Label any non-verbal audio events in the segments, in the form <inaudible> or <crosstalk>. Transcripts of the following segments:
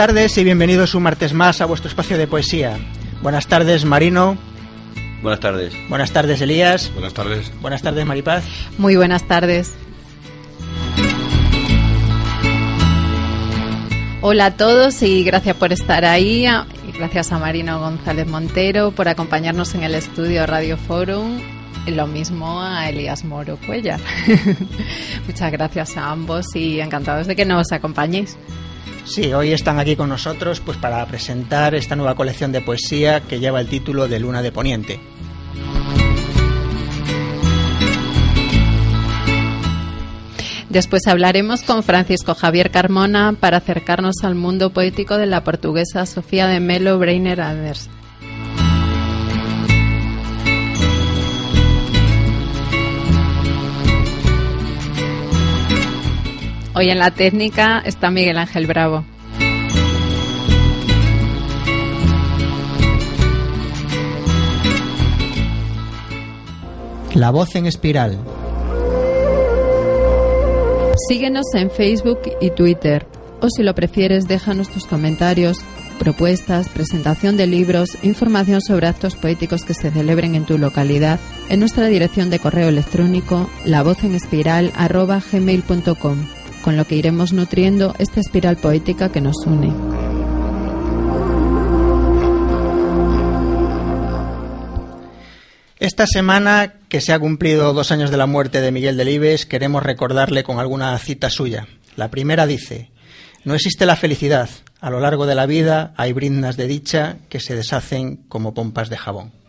Buenas tardes y bienvenidos un martes más a vuestro espacio de poesía. Buenas tardes, Marino. Buenas tardes. Buenas tardes, Elías. Buenas tardes. Buenas tardes, Maripaz. Muy buenas tardes. Hola a todos y gracias por estar ahí. Y gracias a Marino González Montero por acompañarnos en el estudio Radio Forum. Y Lo mismo a Elías Moro Cuellar. <laughs> Muchas gracias a ambos y encantados de que nos acompañéis. Sí, hoy están aquí con nosotros pues para presentar esta nueva colección de poesía que lleva el título de Luna de Poniente. Después hablaremos con Francisco Javier Carmona para acercarnos al mundo poético de la portuguesa Sofía de Melo Breiner Anders. Hoy en la técnica está Miguel Ángel Bravo. La voz en espiral. Síguenos en Facebook y Twitter. O si lo prefieres, déjanos tus comentarios, propuestas, presentación de libros, información sobre actos poéticos que se celebren en tu localidad en nuestra dirección de correo electrónico lavozenespiral.gmail.com con lo que iremos nutriendo esta espiral poética que nos une. Esta semana que se ha cumplido dos años de la muerte de Miguel Delibes, queremos recordarle con alguna cita suya. La primera dice, no existe la felicidad, a lo largo de la vida hay brindas de dicha que se deshacen como pompas de jabón.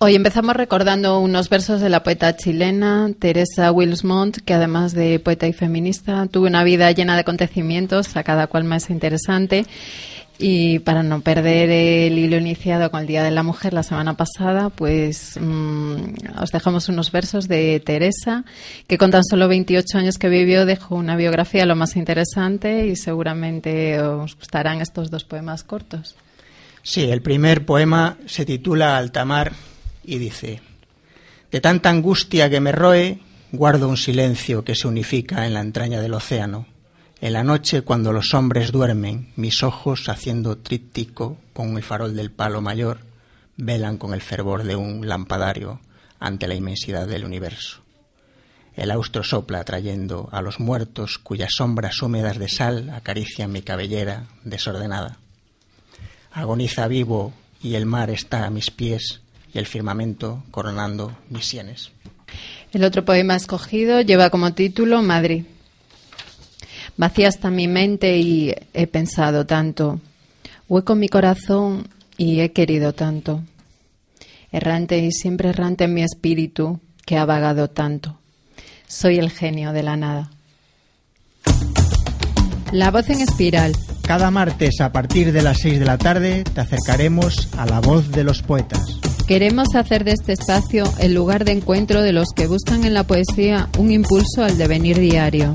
Hoy empezamos recordando unos versos de la poeta chilena Teresa Wilsmont, que además de poeta y feminista, tuvo una vida llena de acontecimientos, a cada cual más interesante. Y para no perder el hilo iniciado con el Día de la Mujer la semana pasada, pues mm, os dejamos unos versos de Teresa, que con tan solo 28 años que vivió dejó una biografía lo más interesante y seguramente os gustarán estos dos poemas cortos. Sí, el primer poema se titula Altamar y dice, De tanta angustia que me roe, guardo un silencio que se unifica en la entraña del océano. En la noche, cuando los hombres duermen, mis ojos, haciendo tríptico con el farol del palo mayor, velan con el fervor de un lampadario ante la inmensidad del universo. El austro sopla trayendo a los muertos cuyas sombras húmedas de sal acarician mi cabellera desordenada. Agoniza vivo y el mar está a mis pies y el firmamento coronando mis sienes. El otro poema escogido lleva como título Madrid. Vacía está mi mente y he pensado tanto. Hueco mi corazón y he querido tanto. Errante y siempre errante en mi espíritu que ha vagado tanto. Soy el genio de la nada. La voz en espiral. Cada martes a partir de las 6 de la tarde te acercaremos a la voz de los poetas. Queremos hacer de este espacio el lugar de encuentro de los que buscan en la poesía un impulso al devenir diario.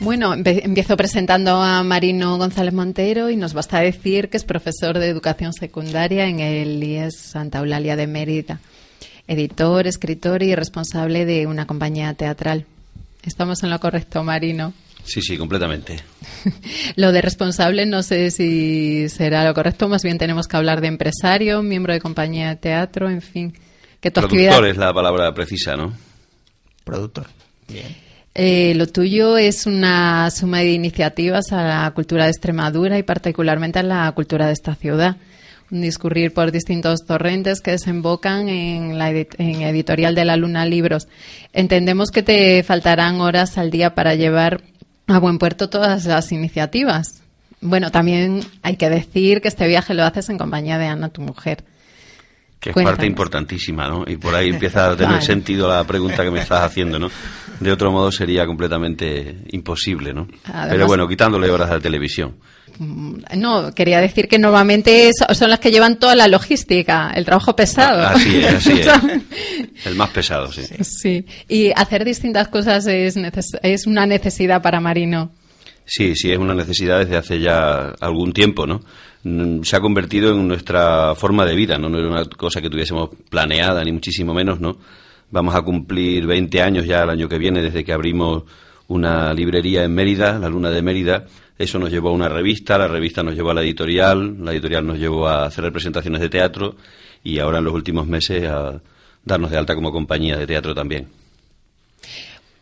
Bueno, empiezo presentando a Marino González Montero y nos basta decir que es profesor de educación secundaria en el IES Santa Eulalia de Mérida, editor, escritor y responsable de una compañía teatral. Estamos en lo correcto, Marino. Sí, sí, completamente. <laughs> Lo de responsable no sé si será lo correcto, más bien tenemos que hablar de empresario, miembro de compañía de teatro, en fin. Que tu actividad... Productor es la palabra precisa, ¿no? Productor. Bien. Eh, lo tuyo es una suma de iniciativas a la cultura de Extremadura y particularmente a la cultura de esta ciudad. Discurrir por distintos torrentes que desembocan en la edit- en editorial de la Luna Libros. Entendemos que te faltarán horas al día para llevar a buen puerto todas las iniciativas. Bueno, también hay que decir que este viaje lo haces en compañía de Ana, tu mujer. Que es Cuéntanos. parte importantísima, ¿no? Y por ahí empieza a <laughs> tener Vale. sentido la pregunta que me estás haciendo, ¿no? De otro modo sería completamente imposible, ¿no? Además- Pero bueno, quitándole horas a la televisión. Mm, No, quería decir que normalmente so- son las que llevan toda la logística, el trabajo pesado. Así es, así es. <laughs> El más pesado, sí. Sí, y hacer distintas cosas es, neces- es una necesidad para Marino. Sí, sí, es una necesidad desde hace ya algún tiempo, ¿no? Mm, se ha convertido en nuestra forma de vida, ¿no? No era una cosa que tuviésemos planeada, ni muchísimo menos, ¿no? Vamos a cumplir 20 años ya el año que viene desde que abrimos una librería en Mérida, la Luna de Mérida. Eso nos llevó a una revista, la revista nos llevó a la editorial, la editorial nos llevó a hacer representaciones de teatro y ahora en los últimos meses a darnos de alta como compañía de teatro también.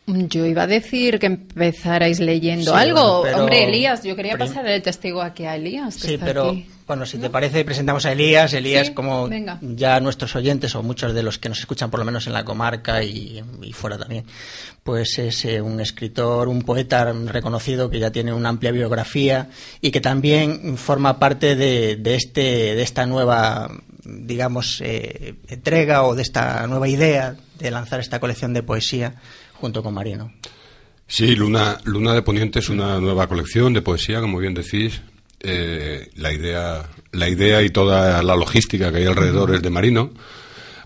Yo iba a decir que empezarais leyendo algo. Hombre, Elías, yo quería pasar el testigo aquí a Elías. sí, pero bueno, si te parece, presentamos a Elías. Elías, como ya nuestros oyentes o muchos de los que nos escuchan, por lo menos en la comarca y, fuera también, pues es eh, un escritor, un poeta reconocido que ya tiene una amplia biografía y que también forma parte de, este, de esta nueva, digamos, eh, entrega o de esta nueva idea de lanzar esta colección de poesía junto con Marino. Sí, Luna, Luna de Poniente es una nueva colección de poesía, como bien decís. Eh, la, idea, la idea y toda la logística que hay alrededor es de Marino.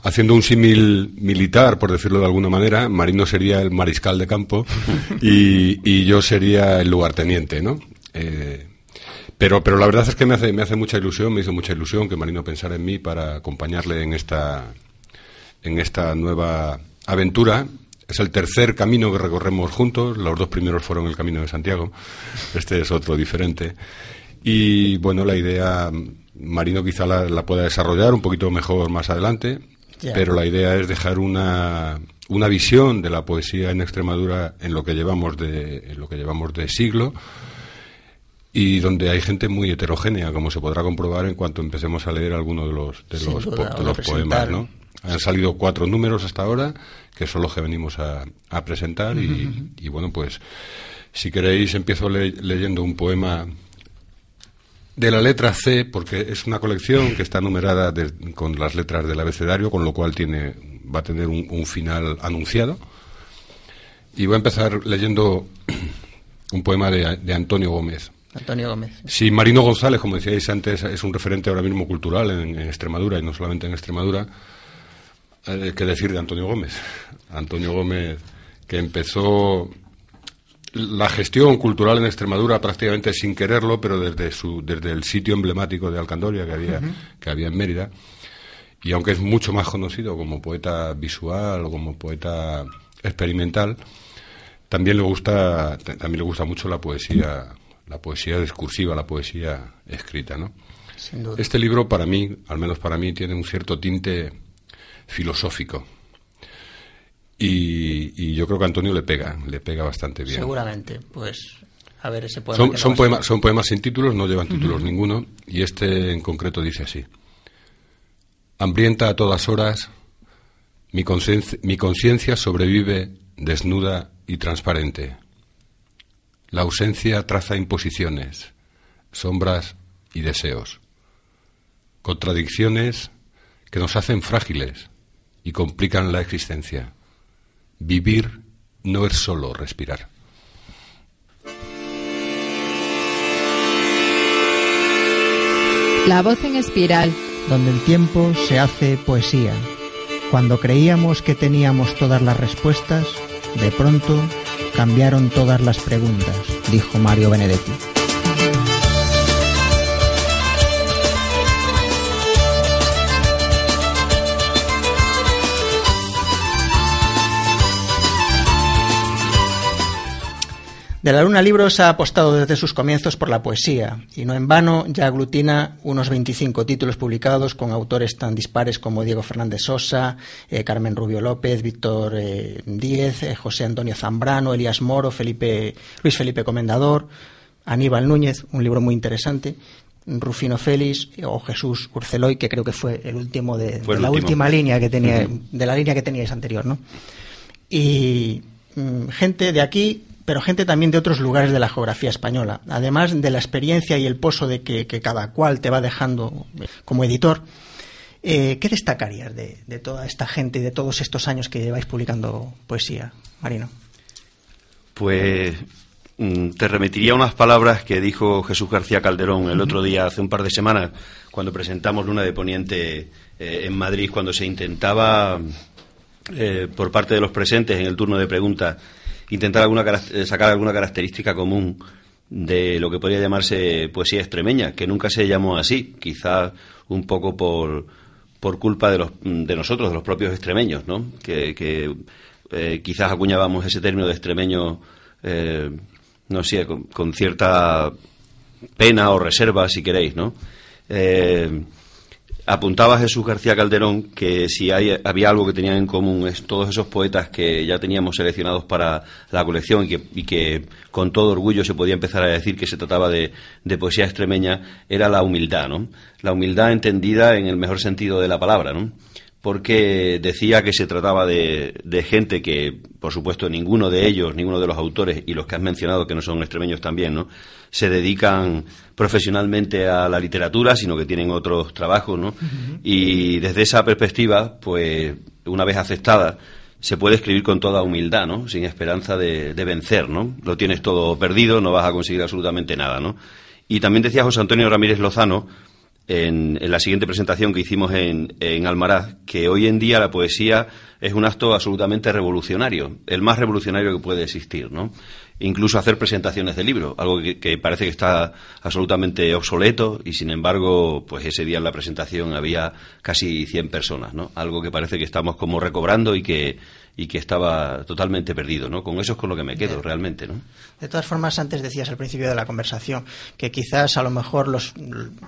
Haciendo un símil militar, por decirlo de alguna manera, Marino sería el mariscal de campo y, yo sería el lugarteniente, ¿no? Eh, pero, pero la verdad es que me hace, me hace mucha ilusión, me hizo mucha ilusión que Marino pensara en mí para acompañarle en esta, en esta nueva aventura es el tercer camino que recorremos juntos. Los dos primeros fueron el Camino de Santiago. Este es otro diferente. Y bueno, la idea, Marino quizá la, pueda desarrollar un poquito mejor más adelante, pero la idea es dejar una, una visión de la poesía en Extremadura en lo que llevamos de, en lo que llevamos de siglo y donde hay gente muy heterogénea, como se podrá comprobar en cuanto empecemos a leer algunos de los, de los, de los poemas, ¿no? Han salido cuatro números hasta ahora, que son los que venimos a, presentar. y, bueno, pues si queréis, empiezo leyendo un poema de la letra C, porque es una colección que está numerada con las letras del abecedario, con lo cual tiene, va a tener un, final anunciado. Y voy a empezar leyendo <clears throat> un poema de, Antonio Gómez. Antonio Gómez. Sí, Marino González, como decíais antes, es un referente ahora mismo cultural en Extremadura y no solamente en Extremadura eh, ¿Qué decir de Antonio Gómez? Antonio Gómez, que empezó la gestión cultural en Extremadura prácticamente sin quererlo, pero desde, su, desde el sitio emblemático de Alcandoria que había, que había en Mérida. Y aunque es mucho más conocido como poeta visual o como poeta experimental, también le gusta, también le gusta mucho la poesía, la poesía discursiva, la poesía escrita, ¿no? Este libro, para mí, al menos para mí, tiene un cierto tinte filosófico. Y, yo creo que a Antonio le pega, le pega bastante bien. Seguramente, pues a ver ese poema. Son, poemas, son poemas sin títulos, no llevan títulos ninguno, y este en concreto dice así. Hambrienta a todas horas, mi conciencia sobrevive desnuda y transparente. La ausencia traza imposiciones, sombras y deseos, contradicciones que nos hacen frágiles, y complican la existencia. Vivir no es solo respirar. La voz en espiral. Donde el tiempo se hace poesía. Cuando creíamos que teníamos todas las respuestas, de pronto cambiaron todas las preguntas, dijo Mario Benedetti. De la Luna Libros ha apostado desde sus comienzos por la poesía y no en vano ya aglutina unos 25 títulos publicados con autores tan dispares como Diego Fernández Sosa, eh, Carmen Rubio López, Víctor eh, Díez, eh, José Antonio Zambrano, Elías Moro, Felipe, Luis Felipe Comendador, Aníbal Núñez, un libro muy interesante, Rufino Félix o Jesús Urceloy, que creo que fue el último de, la última línea que tenía, de la línea que teníais anterior, ¿no? Y mm, gente de aquí pero gente también de otros lugares de la geografía española. Además de la experiencia y el pozo de que, cada cual te va dejando como editor, eh, ¿qué destacarías de, toda esta gente y de todos estos años que lleváis publicando poesía, Marino? Pues mm, te remitiría unas palabras que dijo Jesús García Calderón el otro día, hace un par de semanas, cuando presentamos Luna de Poniente eh, en Madrid, cuando se intentaba, eh, por parte de los presentes en el turno de preguntas, intentar alguna, eh, sacar alguna característica común de lo que podría llamarse poesía extremeña, que nunca se llamó así, quizás un poco por, por culpa de, los, de nosotros, de los propios extremeños, ¿no? que, eh, quizás acuñábamos ese término de extremeño, eh, no sé, con, cierta pena o reserva, si queréis, ¿no? Eh, apuntaba Jesús García Calderón que si había algo que tenían en común todos esos poetas que ya teníamos seleccionados para la colección y que, y que con todo orgullo se podía empezar a decir que se trataba de, de, poesía extremeña, era la humildad, ¿no? La humildad entendida en el mejor sentido de la palabra, ¿no? Porque decía que se trataba de, gente que, por supuesto, ninguno de ellos, ninguno de los autores y los que has mencionado, que no son extremeños también, ¿no? se dedican profesionalmente a la literatura, sino que tienen otros trabajos, ¿no? Y desde esa perspectiva, pues, una vez aceptada, se puede escribir con toda humildad, ¿no? Sin esperanza de, de vencer, ¿no? Lo tienes todo perdido, no vas a conseguir absolutamente nada, ¿no? Y también decía José Antonio Ramírez Lozano, en, la siguiente presentación que hicimos en, en, Almaraz, que hoy en día la poesía es un acto absolutamente revolucionario, el más revolucionario que puede existir, ¿no? Incluso hacer presentaciones de libros, algo que, parece que está absolutamente obsoleto y sin embargo, pues ese día en la presentación había casi 100 personas, ¿no? Algo que parece que estamos como recobrando y que y que estaba totalmente perdido, ¿no? Con eso es con lo que me quedo realmente, ¿no? De todas formas, antes decías al principio de la conversación que quizás a lo mejor los,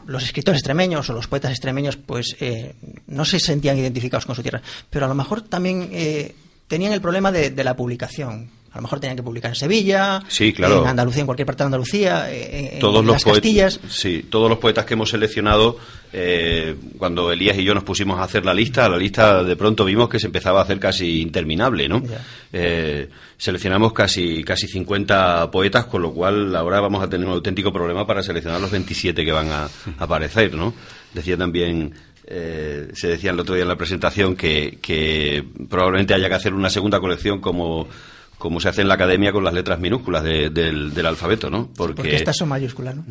los escritores extremeños o los poetas extremeños pues eh, no se sentían identificados con su tierra, pero a lo mejor también eh, tenían el problema de, de la publicación a lo mejor tenían que publicar en Sevilla, en Andalucía, en cualquier parte de Andalucía, en, todos los Castillas. Sí, todos los poetas que hemos seleccionado, eh, cuando Elías y yo nos pusimos a hacer la lista, la lista de pronto vimos que se empezaba a hacer casi interminable, ¿no? Eh, seleccionamos casi, casi 50 poetas, con lo cual ahora vamos a tener un auténtico problema para seleccionar los 27 que van a, <laughs> aparecer, ¿no? Decía también eh, se decía el otro día en la presentación que, que, probablemente haya que hacer una segunda colección como como se hace en la academia con las letras minúsculas del, alfabeto, ¿no? Porque, estas son mayúsculas, ¿no?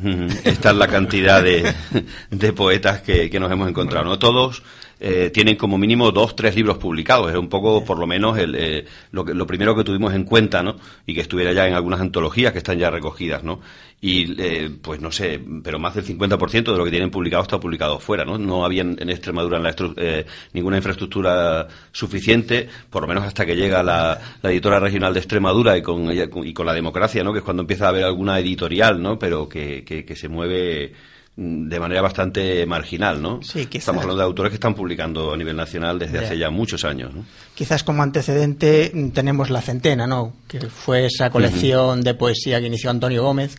Esta es la cantidad de, <laughs> de poetas que, que, nos hemos encontrado, ¿no? Todos eh, tienen como mínimo dos, tres libros publicados. Es un poco, por lo menos, el, eh, lo, lo, primero que tuvimos en cuenta, ¿no? Y que estuviera ya en algunas antologías que están ya recogidas, ¿no? Y, eh, pues no sé, pero más del 50% de lo que tienen publicado está publicado fuera, ¿no? No había en Extremadura en la eh, ninguna infraestructura suficiente, por lo menos hasta que llega la, la editora regional de Extremadura y con, y con la democracia, ¿no? Que es cuando empieza a haber alguna editorial, ¿no? Pero que, que, que se mueve de manera bastante marginal, ¿no? Sí, Estamos hablando de autores que están publicando a nivel nacional desde hace ya muchos años. ¿no? Quizás como antecedente tenemos La Centena, ¿no? Que fue esa colección de poesía que inició Antonio Gómez.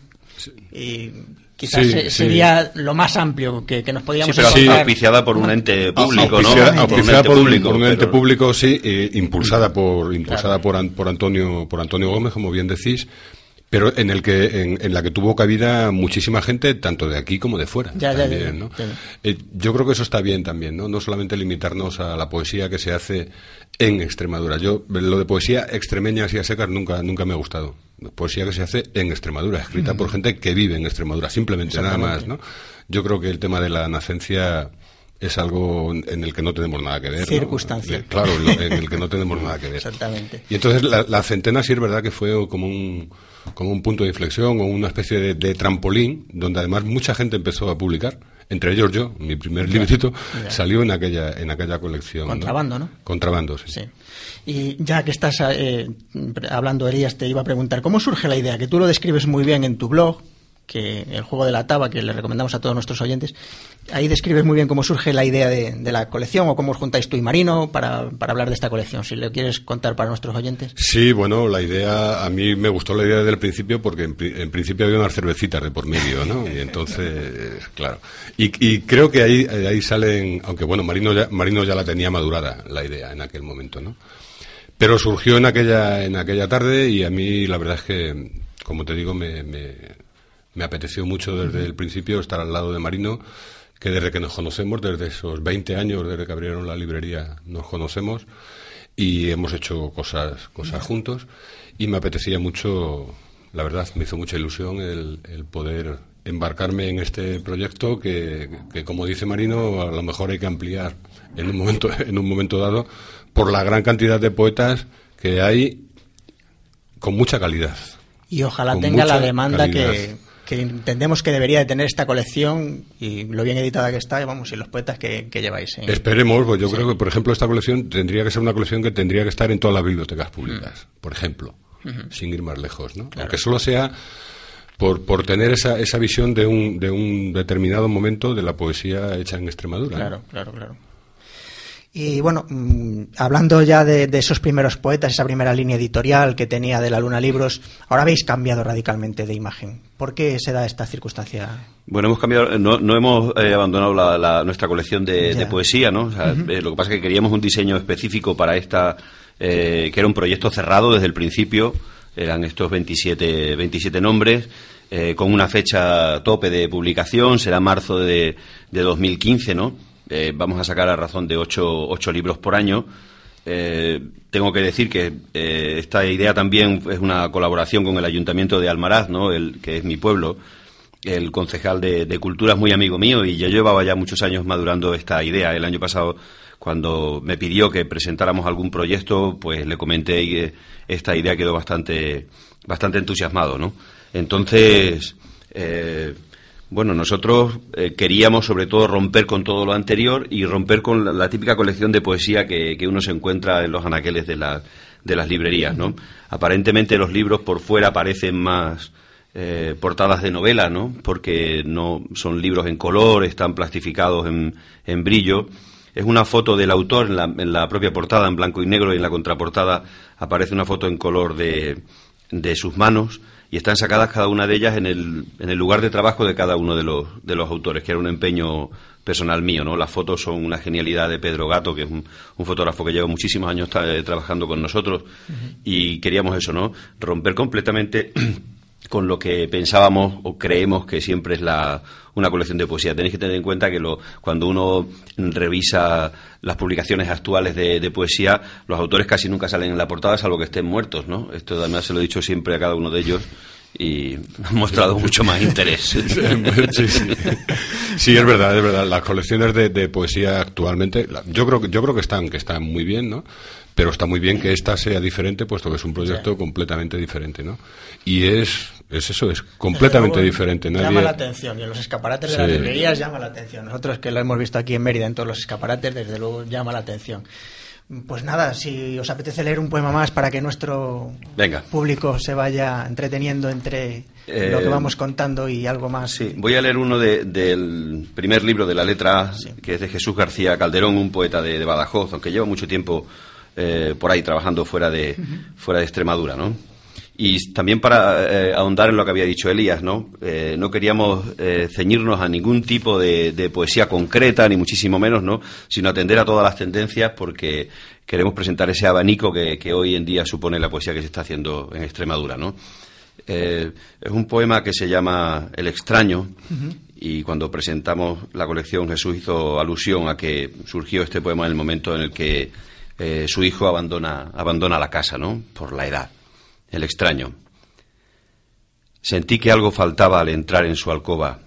Y quizás sería lo más amplio que, nos podíamos sí, pero auspiciada por un ente público, ¿no? Auspiciada por, un ente, público, por un ente público, sí, eh, impulsada por impulsada por, por Antonio por Antonio Gómez, como bien decís pero en el que en, la que tuvo cabida muchísima gente tanto de aquí como de fuera también, eh, yo creo que eso está bien también no no solamente limitarnos a la poesía que se hace en Extremadura yo lo de poesía extremeña así a secas nunca nunca me ha gustado poesía que se hace en Extremadura escrita por gente que vive en Extremadura simplemente nada más no yo creo que el tema de la nacencia es algo en el que no tenemos nada que ver. Circunstancial. Claro, en el que no tenemos nada que ver. <laughs> Exactamente. Y entonces la, la, centena sí es verdad que fue como un, como un punto de inflexión o una especie de, trampolín donde además mucha gente empezó a publicar entre ellos yo mi primer librito salió en aquella en aquella colección contrabando no, contrabando sí. sí. y ya que estás eh, hablando Elías te iba a preguntar cómo surge la idea que tú lo describes muy bien en tu blog que el juego de la taba, que le recomendamos a todos nuestros oyentes, ahí describes muy bien cómo surge la idea de, la colección o cómo os juntáis tú y Marino para, para, hablar de esta colección. Si le quieres contar para nuestros oyentes. Sí, bueno, la idea, a mí me gustó la idea desde el principio porque en, principio había unas cervecitas de por medio, ¿no? Y entonces, <laughs> claro. Y, creo que ahí, ahí salen, aunque bueno, Marino ya, Marino ya la tenía madurada, la idea en aquel momento, ¿no? Pero surgió en aquella, en aquella tarde y a mí la verdad es que, como te digo, me me apeteció mucho desde el principio estar al lado de Marino, que desde que nos conocemos, desde esos 20 años, desde que abrieron la librería, nos conocemos y hemos hecho cosas, cosas juntos. Y me apetecía mucho, la verdad, me hizo mucha ilusión el, el poder embarcarme en este proyecto que, que, como dice Marino, a lo mejor hay que ampliar en un momento, <laughs> en un momento dado por la gran cantidad de poetas que hay con mucha calidad. Y ojalá tenga la demanda que, entendemos que debería de tener esta colección y lo bien editada que está, y vamos, y los poetas que, lleváis. Esperemos, pues yo creo que, por ejemplo, esta colección tendría que ser una colección que tendría que estar en todas las bibliotecas públicas, mm. por ejemplo, sin ir más lejos, ¿no? Aunque solo sea por, por tener esa, esa visión de un, de un determinado momento de la poesía hecha en Extremadura. Claro, claro, claro. Y bueno, mm, hablando ya de, esos primeros poetas, esa primera línea editorial que tenía de la Luna Libros, ahora habéis cambiado radicalmente de imagen. ¿Por qué se da esta circunstancia? Bueno, hemos cambiado, no, no hemos eh, abandonado la, nuestra colección de, poesía, ¿no? Eh, lo que pasa es que queríamos un diseño específico para esta, eh, que era un proyecto cerrado desde el principio, eran estos 27, 27 nombres. con una fecha tope de publicación, será marzo de, de 2015, ¿no? Eh, vamos a sacar a razón de ocho, ocho libros por año. Eh, tengo que decir que eh, esta idea también es una colaboración con el Ayuntamiento de Almaraz, ¿no? el, que es mi pueblo. El concejal de, Cultura es muy amigo mío y yo llevaba ya muchos años madurando esta idea. El año pasado, cuando me pidió que presentáramos algún proyecto, pues le comenté y esta idea quedó bastante, bastante entusiasmado. ¿no? Entonces, bueno, nosotros eh, queríamos sobre todo romper con todo lo anterior y romper con la, típica colección de poesía que, uno se encuentra en los anaqueles de, de las librerías, ¿no? Aparentemente los libros por fuera parecen más eh, portadas de novela, ¿no? Porque no son libros en color, están plastificados en, en brillo. Es una foto del autor en la, en la, propia portada, en blanco y negro, y en la contraportada aparece una foto en color de, de sus manos y están sacadas cada una de ellas en el, en el lugar de trabajo de cada uno de los, de los autores, que era un empeño personal mío, ¿no? Las fotos son una genialidad de Pedro Gato, que es un, fotógrafo que lleva muchísimos años eh, trabajando con nosotros, y queríamos eso, ¿no? Romper completamente con lo que pensábamos o creemos que siempre es la, una colección de poesía. Tenéis que tener en cuenta que lo, cuando uno revisa las publicaciones actuales de, poesía, los autores casi nunca salen en la portada, salvo que estén muertos, ¿no? Esto además se lo he dicho siempre a cada uno de ellos y han mostrado mucho más interés. <laughs> Sí, es verdad, es verdad. Las colecciones de, de, poesía actualmente, yo creo, yo creo que están, que están muy bien, ¿no? Pero está muy bien que esta sea diferente, puesto que es un proyecto completamente diferente, ¿no? Y es, es eso, es completamente diferente. Nadie... Llama la atención, y en los escaparates de las librerías llama la atención. Nosotros que lo hemos visto aquí en Mérida, en todos los escaparates, desde luego llama la atención. Pues nada, si os apetece leer un poema más para que nuestro público se vaya entreteniendo entre lo que eh, vamos contando y algo más. Sí, voy a leer uno del primer libro de la letra A, que es de Jesús García Calderón, un poeta de, de Badajoz, aunque lleva mucho tiempo eh, por ahí trabajando fuera de, fuera de Extremadura, ¿no? Y también para eh, ahondar en lo que había dicho Elías, ¿no? Eh, no queríamos ceñirnos a ningún tipo de, poesía concreta, ni muchísimo menos, ¿no? Sino atender a todas las tendencias porque queremos presentar ese abanico que, hoy en día supone la poesía que se está haciendo en Extremadura, ¿no? es un poema que se llama El extraño y cuando presentamos la colección Jesús hizo alusión a que surgió este poema en el momento en el que eh, su hijo abandona, abandona la casa, ¿no? Por la edad. El extraño. Sentí que algo faltaba al entrar en su alcoba.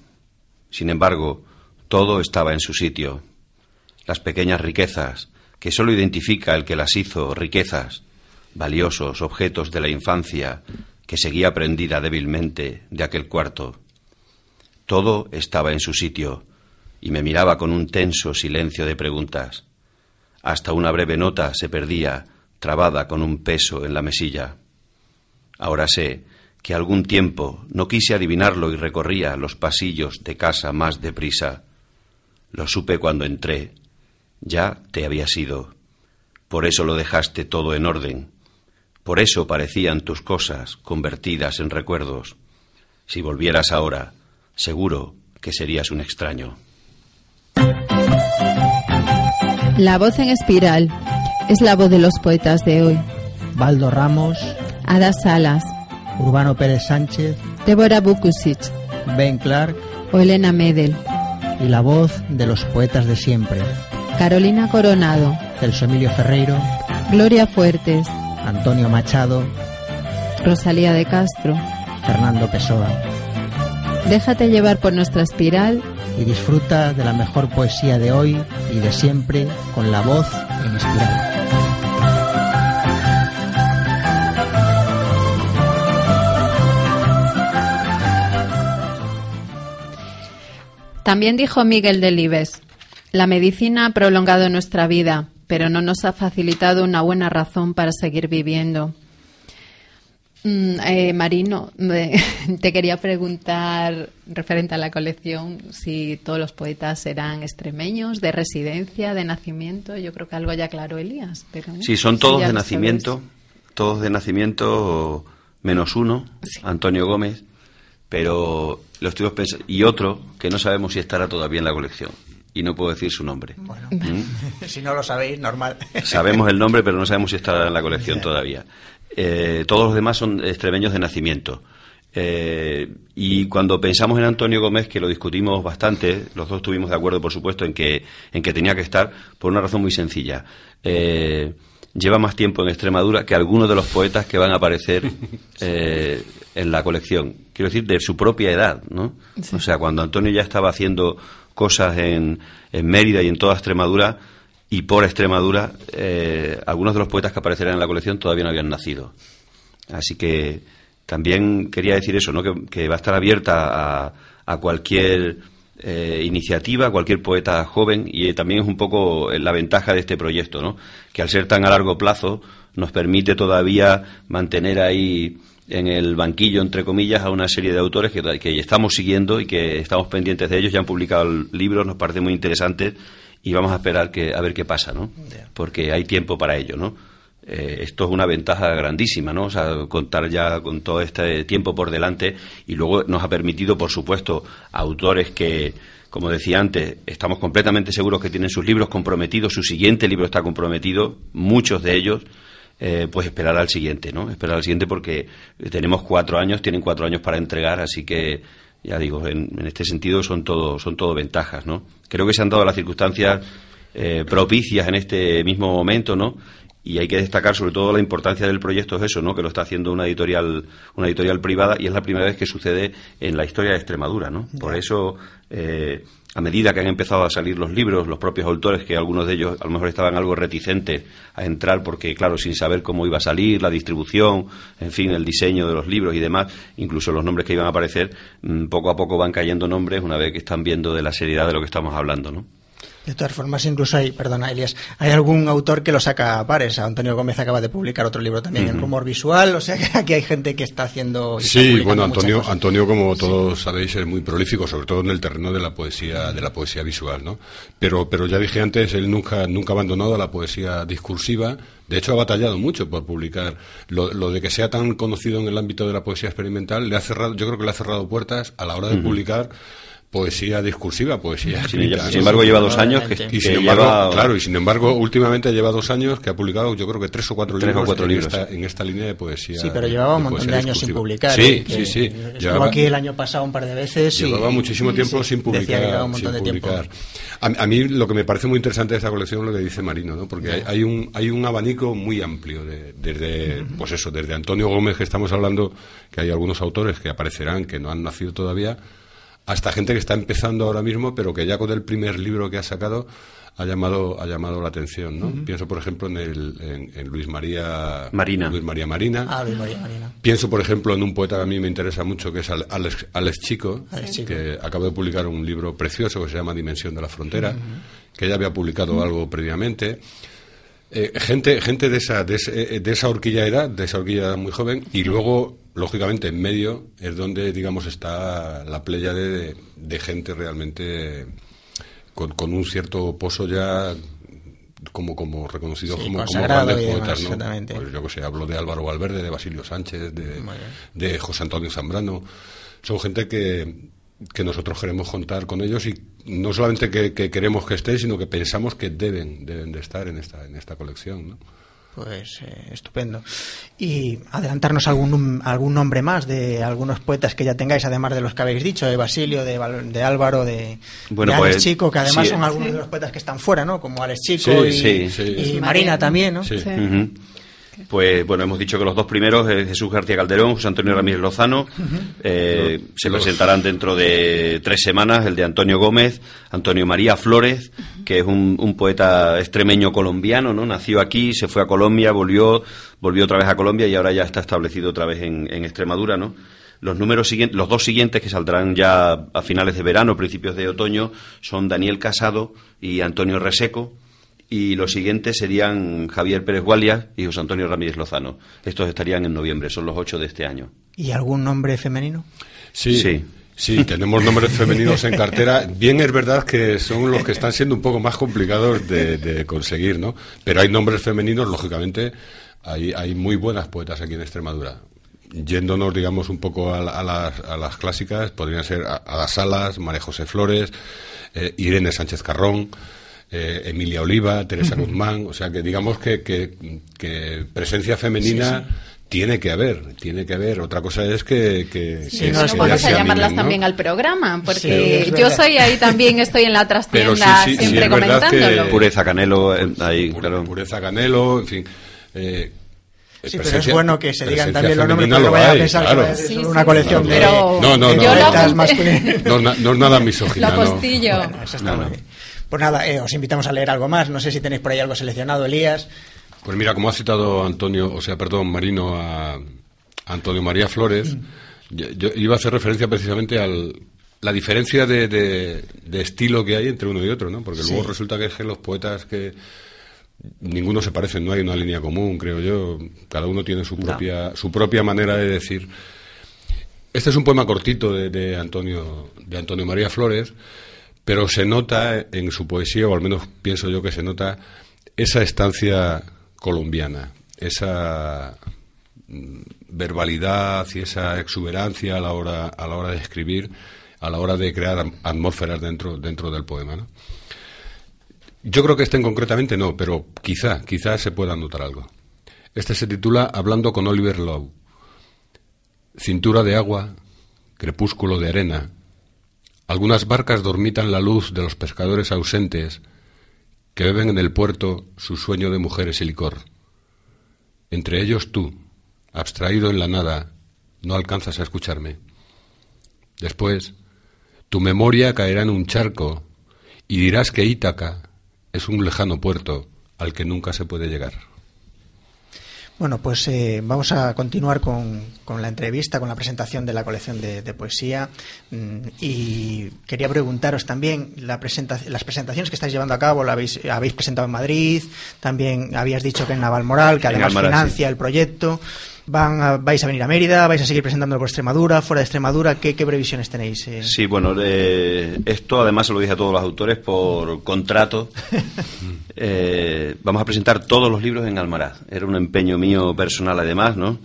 Sin embargo, todo estaba en su sitio. Las pequeñas riquezas, que sólo identifica el que las hizo riquezas, valiosos objetos de la infancia, que seguía prendida débilmente de aquel cuarto. Todo estaba en su sitio, y me miraba con un tenso silencio de preguntas. Hasta una breve nota se perdía, trabada con un peso en la mesilla. Ahora sé que algún tiempo no quise adivinarlo y recorría los pasillos de casa más deprisa. Lo supe cuando entré. Ya te había sido. Por eso lo dejaste todo en orden. Por eso parecían tus cosas convertidas en recuerdos. Si volvieras ahora, seguro que serías un extraño. La voz en espiral es la voz de los poetas de hoy. Baldo Ramos, Ada Salas, Urbano Pérez Sánchez, Débora Bukusic, Ben Clark. O Elena Medel. Y la voz de los poetas de siempre. Carolina Coronado, Celso Emilio Ferreiro, Gloria Fuertes, Antonio Machado, Rosalía de Castro, Fernando Pessoa. Déjate llevar por nuestra espiral. Y disfruta de la mejor poesía de hoy y de siempre con la voz en espiral. También dijo Miguel Delibes, la medicina ha prolongado nuestra vida, pero no nos ha facilitado una buena razón para seguir viviendo. Mm, eh, Marino, <laughs> te quería preguntar, referente a la colección, si todos los poetas eran extremeños, de residencia, de nacimiento. Yo creo que algo ya aclaró Elías. Pero, sí, son todos de nacimiento, todos de nacimiento, menos uno, Antonio Gómez, pero lo estuvimos pensando. Y otro que no sabemos si estará todavía en la colección. Y no puedo decir su nombre. Bueno, ¿Mm? <laughs> si no lo sabéis, normal. <laughs> Sabemos el nombre, pero no sabemos si estará en la colección todavía. Eh, todos los demás son extremeños de nacimiento. Eh, y cuando pensamos en Antonio Gómez, que lo discutimos bastante, los dos estuvimos de acuerdo, por supuesto, en que, en que tenía que estar, por una razón muy sencilla. Eh, lleva más tiempo en Extremadura que algunos de los poetas que van a aparecer <laughs> en la colección. Quiero decir, de su propia edad, ¿no? O sea, cuando Antonio ya estaba haciendo cosas en, en Mérida y en toda Extremadura, y por Extremadura, eh, algunos de los poetas que aparecerán en la colección todavía no habían nacido. Así que también quería decir eso, ¿no? que, va a estar abierta a, cualquier eh, iniciativa, cualquier poeta joven, y también es un poco la ventaja de este proyecto, ¿no? que al ser tan a largo plazo nos permite todavía mantener ahí en el banquillo, entre comillas, a una serie de autores que, que estamos siguiendo y que estamos pendientes de ellos, ya han publicado libros, nos parece muy interesante y vamos a esperar que, a ver qué pasa, ¿no? Porque hay tiempo para ello, ¿no? Eh, esto es una ventaja grandísima, ¿no? O sea, contar ya con todo este tiempo por delante y luego nos ha permitido, por supuesto, autores que, como decía antes, estamos completamente seguros que tienen sus libros comprometidos, su siguiente libro está comprometido, muchos de ellos, eh, pues esperar al siguiente, ¿no? Esperar al siguiente porque tenemos cuatro años, tienen cuatro años para entregar, así que ya digo, en, este sentido son todo, son todo ventajas, ¿no? Creo que se han dado las circunstancias eh, propicias en este mismo momento, ¿no? Y hay que destacar sobre todo la importancia del proyecto es eso, ¿no? Que lo está haciendo una editorial, una editorial privada y es la primera vez que sucede en la historia de Extremadura, ¿no? Por eso eh, a medida que han empezado a salir los libros, los propios autores, que algunos de ellos a lo mejor estaban algo reticentes a entrar porque, claro, sin saber cómo iba a salir, la distribución, en fin, el diseño de los libros y demás, incluso los nombres que iban a aparecer, mm, poco a poco van cayendo nombres una vez que están viendo de la seriedad de lo que estamos hablando, ¿no? De todas formas, incluso hay, perdona, Elias, hay algún autor que lo saca a pares. Antonio Gómez acaba de publicar otro libro también en rumor visual, o sea que aquí hay gente que está haciendo. Sí, bueno, Antonio, Antonio, como todos sabéis, es muy prolífico, sobre todo en el terreno de la poesía, de la poesía visual, ¿no? Pero, pero ya dije antes, él nunca, nunca ha abandonado la poesía discursiva. De hecho, ha batallado mucho por publicar. Lo, de que sea tan conocido en el ámbito de la poesía experimental, le ha cerrado, yo creo que le ha cerrado puertas a la hora de publicar poesía discursiva, poesía Sin embargo, lleva dos años que, y sin embargo, claro, y sin embargo, últimamente lleva dos años que ha publicado, yo creo que tres o cuatro libros, cuatro en, Esta, en, esta, línea de poesía. Sí, pero llevaba un montón de años sin publicar. Sí, ¿eh? sí, sí. Llevaba aquí el año pasado un par de veces. Llevaba muchísimo tiempo sin publicar. sin publicar. A, mí lo que me parece muy interesante de esta colección es lo que dice Marino, ¿no? Porque hay, un hay un abanico muy amplio de, desde pues eso, desde Antonio Gómez que estamos hablando, que hay algunos autores que aparecerán que no han nacido todavía hasta gente que está empezando ahora mismo, pero que ya con el primer libro que ha sacado ha llamado ha llamado la atención, ¿no? Pienso, por ejemplo, en, el, en, Luis María Marina. Luis María Marina. Ah, Luis María Marina. Pienso, por ejemplo, en un poeta que a mí me interesa mucho, que es Alex, Alex, Chico, que acaba de publicar un libro precioso que se llama Dimensión de la Frontera, que ya había publicado algo previamente. Eh, gente gente de esa, de, eh, de, esa horquilla edad, de esa horquilla edad muy joven, y luego, lógicamente, en medio es donde, digamos, está la playa de, de gente realmente con, con, un cierto pozo ya como como reconocidos como, como, grandes poetas, ¿no? Pues yo que sé, hablo de Álvaro Valverde, de Basilio Sánchez, de, de José Antonio Zambrano. Son gente que, que nosotros queremos contar con ellos y no solamente que, queremos que estén, sino que pensamos que deben, deben de estar en esta, en esta colección. ¿no? Pues eh, estupendo. Y adelantarnos algún, algún nombre más de algunos poetas que ya tengáis, además de los que habéis dicho, de Basilio, de, de Álvaro, de, bueno, Alex pues, Chico, que además son algunos de los poetas que están fuera, ¿no? Como Alex Chico y, Marina también, ¿no? Pues bueno, hemos dicho que los dos primeros, Jesús García Calderón, José Antonio Ramírez Lozano, eh, se presentarán dentro de tres semanas, el de Antonio Gómez, Antonio María Flores, que es un, poeta extremeño colombiano, ¿no? Nació aquí, se fue a Colombia, volvió, volvió otra vez a Colombia y ahora ya está establecido otra vez en, Extremadura, ¿no? Los números siguientes, los dos siguientes que saldrán ya a finales de verano, principios de otoño, son Daniel Casado y Antonio Reseco. Y los siguientes serían Javier Pérez Gualias y José Antonio Ramírez Lozano. Estos estarían en noviembre, son los ocho de este año. ¿Y algún nombre femenino? Sí. Sí. Sí, tenemos nombres femeninos en cartera. Bien es verdad que son los que están siendo un poco más complicados de, de conseguir, ¿no? Pero hay nombres femeninos, lógicamente, hay, hay muy buenas poetas aquí en Extremadura. Yéndonos, digamos, un poco a, a las, a las clásicas, podrían ser A- Ada Salas, María José Flores, eh, Irene Sánchez Carrón, eh, Emilia Oliva, Teresa Guzmán. O sea, que digamos que, que, que presencia femenina tiene que haber, tiene que haber. Otra cosa es que... que, Sí, que- no, que Vamos a llamarlas animen, ¿no? también al programa, porque yo verdad. soy ahí también, estoy en la trastienda sí, sí, siempre es verdad que- comentándolo. Pureza Canelo, eh, ahí, Pure- claro. Pureza Canelo, en fin. eh, Sí, pero es bueno que se digan también los nombres, porque no lo vayan a pensar que claro. Sí, sí, una colección de, No, no, no. No, es na- no es nada misógina. Lo no. postillo. Bueno, eso está No, muy no. bien. Pues nada, eh, os invitamos a leer algo más. No sé si tenéis por ahí algo seleccionado, Elías. Pues mira, como ha citado Antonio, o sea, perdón, Marino a Antonio María Flores, yo, yo iba a hacer referencia precisamente al la diferencia de, de- de estilo que hay entre uno y otro, ¿no? Porque luego resulta que es que los poetas que ninguno se parecen, no hay una línea común, creo yo. Cada uno tiene su propia su propia manera de decir. Este es un poema cortito de, de Antonio de Antonio María Flores, pero se nota en su poesía, o al menos pienso yo que se nota esa estancia colombiana, esa mm, verbalidad y esa exuberancia a la hora a la hora de escribir, a la hora de crear atmósferas dentro dentro del poema. Yo creo que este en concretamente no, pero quizá, quizá se pueda notar algo. Este se titula Hablando con Oliver Lowe. Cintura de agua, crepúsculo de arena. Algunas barcas dormitan la luz de los pescadores ausentes que beben en el puerto su sueño de mujeres y licor. Entre ellos tú, abstraído en la nada, no alcanzas a escucharme. Después, tu memoria caerá en un charco y dirás que Ítaca es un lejano puerto al que nunca se puede llegar. Bueno, pues eh, vamos a continuar con, con la entrevista, con la presentación de la colección de, de poesía. Mm, Y quería preguntaros también, la presenta- las presentaciones que estáis llevando a cabo, la habéis, habéis presentado en Madrid, también habías dicho que en Navalmoral, que además financia el proyecto. Van a- ¿Vais a venir a Mérida? ¿Vais a seguir presentándolo por Extremadura? ¿Fuera de Extremadura? ¿Qué, qué previsiones tenéis? eh? Sí, bueno, eh, esto además se lo dije a todos los autores por contrato. <laughs> Eh, vamos a presentar todos los libros en Almaraz. Era un empeño mío personal además, ¿no?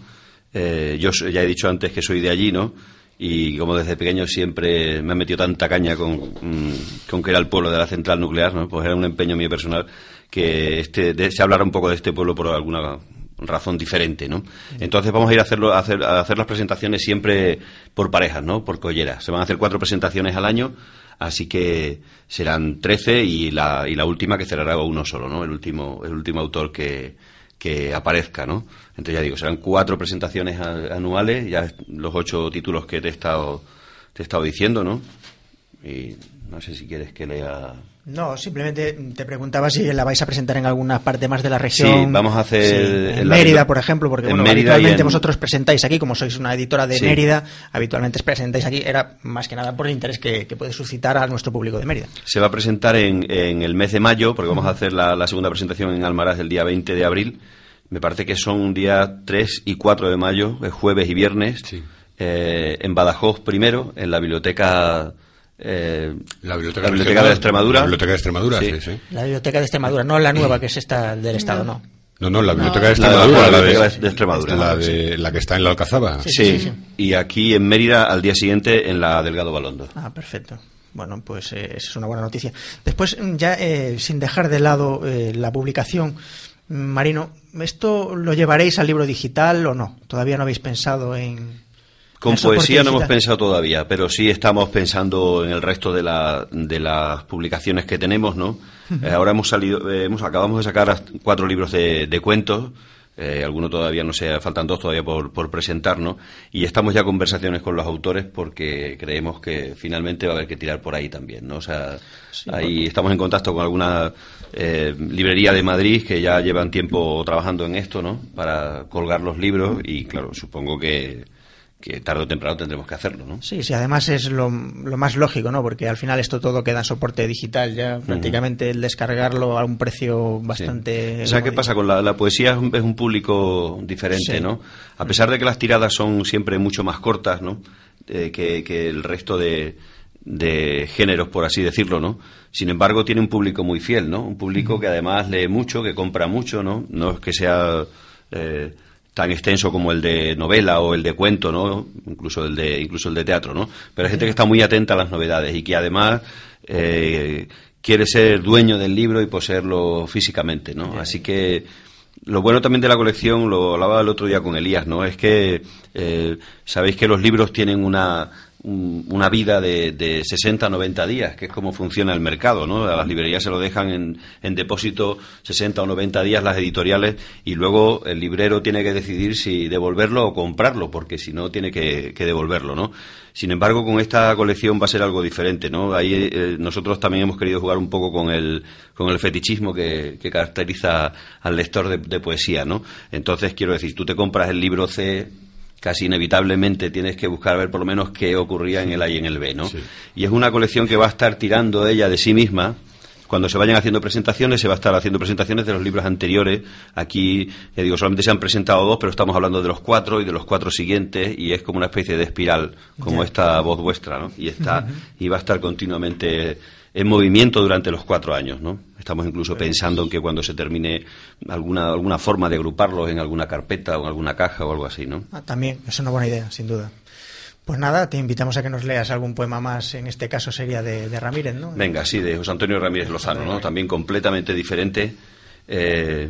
Eh, yo ya he dicho antes que soy de allí, ¿no? Y como desde pequeño siempre me ha metido tanta caña con, mm, con que era el pueblo de la central nuclear, ¿no? Pues era un empeño mío personal que este, de- se hablara un poco de este pueblo por alguna razón diferente, ¿no? Entonces vamos a ir a, hacerlo, a, hacer, a hacer las presentaciones siempre por parejas, ¿no? Por colleras. Se van a hacer cuatro presentaciones al año, así que serán trece y la, y la última que cerrará uno solo, ¿no? El último, el último autor que, que aparezca, ¿no? Entonces ya digo, serán cuatro presentaciones anuales, ya los ocho títulos que te he estado, te he estado diciendo, ¿no? Y no sé si quieres que lea... No, simplemente te preguntaba si la vais a presentar en alguna parte más de la Sí, región. vamos a hacer Sí, en en la- Mérida, por ejemplo, porque en bueno, habitualmente en- vosotros presentáis aquí, como sois una editora de Sí. Mérida, habitualmente presentáis aquí, era más que nada por el interés que, que puede suscitar a nuestro público de Mérida. Se va a presentar en, en el mes de mayo, porque vamos a hacer la, la segunda presentación en Almaraz el día 20 de abril. Me parece que son un día 3 y 4 de mayo, es jueves y viernes, Sí. eh, en Badajoz primero, en la biblioteca, eh, La biblioteca, la biblioteca Regional, de Extremadura. La biblioteca de Extremadura, sí, Sí. sí. La biblioteca de Extremadura, no la nueva, que es esta del Estado, no. No, no, la biblioteca de Extremadura. la de, de Extremadura. La, de, la que está en la Alcazaba. Sí, Sí, sí, y aquí en Mérida al día siguiente en la Delgado Balondo. Ah, perfecto. Bueno, pues eh, esa es una buena noticia. Después, mm, ya eh, sin dejar de lado eh, la publicación, mm, Marino, ¿esto lo llevaréis al libro digital o no? ¿Todavía no habéis pensado en...? Con poesía no hemos pensado todavía, pero sí estamos pensando en el resto de, la, de las publicaciones que tenemos, ¿no? Eh, ahora hemos salido, eh, hemos acabamos de sacar cuatro libros de, de cuentos, eh, alguno todavía no sé, faltan dos todavía por, por presentar, ¿no? Y estamos ya en conversaciones con los autores porque creemos que finalmente va a haber que tirar por ahí también, ¿no? O sea, ahí estamos en contacto con alguna eh, librería de Madrid que ya llevan tiempo trabajando en esto, ¿no? Para colgar los libros y, claro, supongo que que tarde o temprano tendremos que hacerlo, ¿no? Sí, sí, además es lo, más lógico, ¿no? Porque al final esto todo queda en soporte digital ya, prácticamente el descargarlo a un precio bastante... Sí. ¿Sabes qué pasa? Con la, poesía es un, público diferente, ¿no? A pesar de que las tiradas son siempre mucho más cortas, ¿no? Eh, que, el resto de, de géneros, por así decirlo, ¿no? Sin embargo, tiene un público muy fiel, ¿no? Un público que además lee mucho, que compra mucho, ¿no? No es que sea... Eh, tan extenso como el de novela o el de cuento, ¿no? Incluso el de, incluso el de teatro, ¿no? Pero hay gente que está muy atenta a las novedades y que además eh, quiere ser dueño del libro y poseerlo físicamente, ¿no? Así que lo bueno también de la colección, lo hablaba el otro día con Elías, ¿no? Es que eh, sabéis que los libros tienen una una vida de, de 60 a 90 días, que es como funciona el mercado, ¿no? A las librerías se lo dejan en, en, depósito 60 o 90 días las editoriales y luego el librero tiene que decidir si devolverlo o comprarlo, porque si no tiene que, devolverlo, ¿no? Sin embargo, con esta colección va a ser algo diferente, ¿no? Ahí eh, nosotros también hemos querido jugar un poco con el, con el fetichismo que, que caracteriza al lector de, de poesía, ¿no? Entonces, quiero decir, tú te compras el libro C casi inevitablemente tienes que buscar ver por lo menos qué ocurría en el A y en el B, ¿no? Y es una colección que va a estar tirando ella de sí misma. Cuando se vayan haciendo presentaciones, se va a estar haciendo presentaciones de los libros anteriores. Aquí, ya digo, solamente se han presentado dos, pero estamos hablando de los cuatro y de los cuatro siguientes, y es como una especie de espiral, como esta voz vuestra, ¿no? Y está, y va a estar continuamente en movimiento durante los cuatro años, ¿no? Estamos incluso pensando en que cuando se termine alguna, alguna forma de agruparlos en alguna carpeta o en alguna caja o algo así, ¿no? Ah, también, es una buena idea, sin duda. Pues nada, te invitamos a que nos leas algún poema más, en este caso sería de, Ramírez, ¿no? Venga, sí, de José Antonio Ramírez Lozano, ¿no? También completamente diferente. Eh,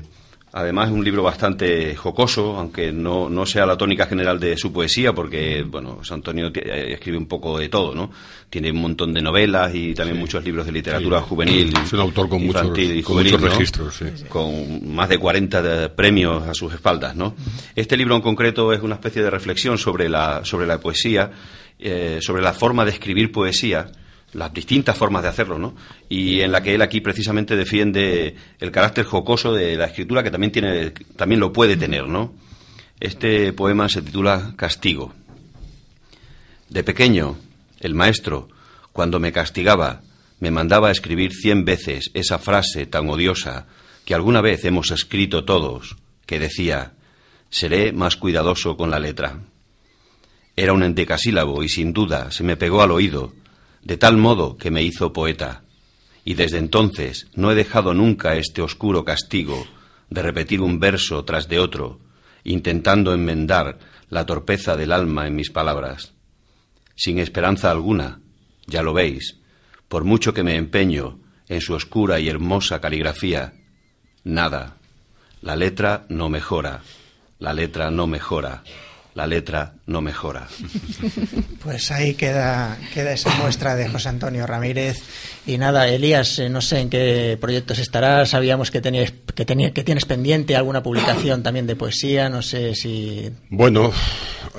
Además es un libro bastante jocoso, aunque no, no sea la tónica general de su poesía, porque, bueno, José Antonio eh, escribe un poco de todo, ¿no? Tiene un montón de novelas y también muchos libros de literatura juvenil. Es un autor con, muchos, registros, sí. Con más de 40 premios a sus espaldas, ¿no? Este libro en concreto es una especie de reflexión sobre la, sobre la poesía, eh, sobre la forma de escribir poesía, las distintas formas de hacerlo, ¿no? Y en la que él aquí precisamente defiende el carácter jocoso de la escritura que también tiene, también lo puede tener, ¿no? Este poema se titula Castigo. De pequeño, el maestro, cuando me castigaba, me mandaba a escribir cien veces esa frase tan odiosa que alguna vez hemos escrito todos, que decía, seré más cuidadoso con la letra. Era un endecasílabo y sin duda se me pegó al oído de tal modo que me hizo poeta, y desde entonces no he dejado nunca este oscuro castigo de repetir un verso tras de otro, intentando enmendar la torpeza del alma en mis palabras. Sin esperanza alguna, ya lo veis, por mucho que me empeño en su oscura y hermosa caligrafía, nada. La letra no mejora, la letra no mejora la letra no mejora. <laughs> Pues ahí queda, queda esa muestra de José Antonio Ramírez. Y nada, Elías, eh, no sé en qué proyectos estarás. Sabíamos que, tenías, que, tenía, que tienes pendiente alguna publicación también de poesía. No sé si. Bueno,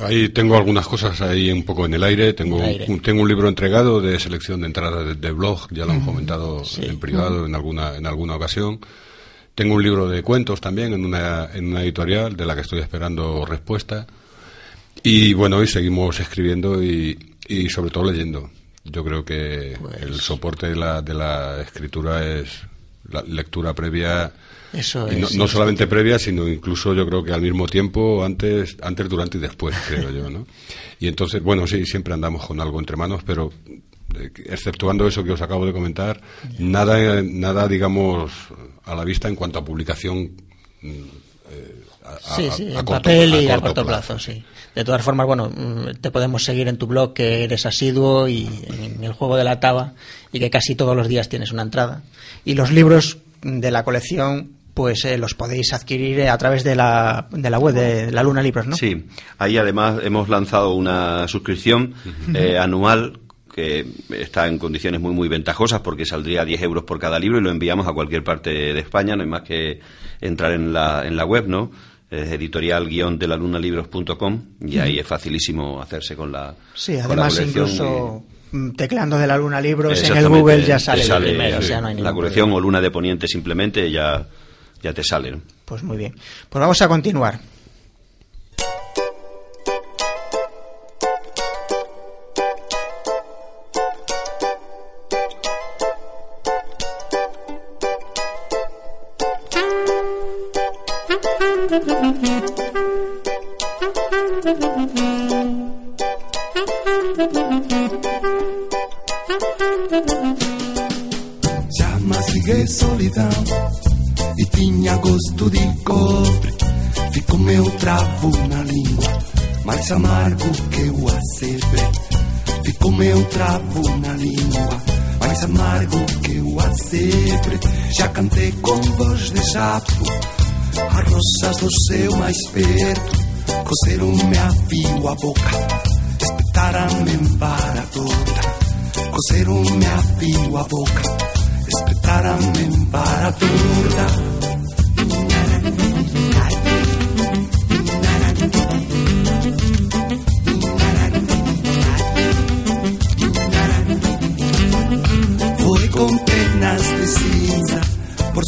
ahí tengo algunas cosas ahí un poco en el aire. Tengo, Un, tengo un libro entregado de selección de entradas de, blog, ya lo hemos comentado en privado en, alguna, en alguna ocasión. Tengo un libro de cuentos también en una, en una editorial de la que estoy esperando respuesta. Y bueno, hoy seguimos escribiendo y, sobre todo leyendo. Yo creo que pues el soporte de la, de la escritura es la lectura previa. Eso es, no, solamente previa, sino incluso yo creo que al mismo tiempo, antes, antes, durante y después, <laughs> creo yo, ¿no? Y entonces, bueno, sí, siempre andamos con algo entre manos, pero eh, exceptuando eso que os acabo de comentar, nada, nada, digamos, a la vista en cuanto a publicación. Eh, sí, sí, en papel y a corto, plazo, sí. De todas formas, bueno, mm, te podemos seguir en tu blog, que eres asiduo y en el juego de la taba y que casi todos los días tienes una entrada. Y los libros de la colección, pues eh, los podéis adquirir a través de la, de la web de la Luna Libros, ¿no? Sí, ahí además hemos lanzado una suscripción eh, anual que está en condiciones muy muy ventajosas porque saldría 10 euros por cada libro y lo enviamos a cualquier parte de España, no hay más que entrar en la, en la web, ¿no? Es editorial guion de la luna libros.com y ahí es facilísimo hacerse con la sí además incluso tecleando de la luna libros en el Google ya sale, la colección o luna de poniente simplemente ya ya te salen pues muy bien. Pues vamos a continuar voz de jato, as rosas do céu mais perto. Coceram-me a fio a boca, espetaram-me para toda. Coceram-me a fio a boca, espetaram-me para toda.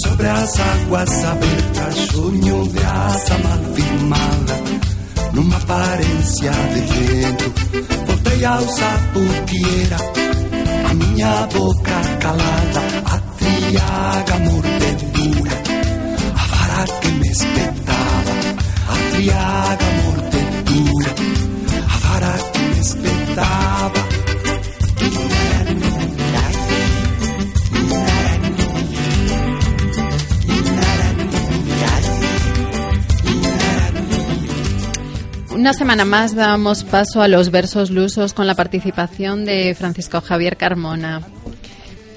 Sobre as águas abertas, sonho de asa mal firmada, numa aparência de vento. Voltei ao sapo que era a minha boca calada, a triaga mordedura, a vara que me espetava, a triaga mordedura, a vara que me espetava. Una semana más damos paso a los versos lusos con la participación de Francisco Javier Carmona.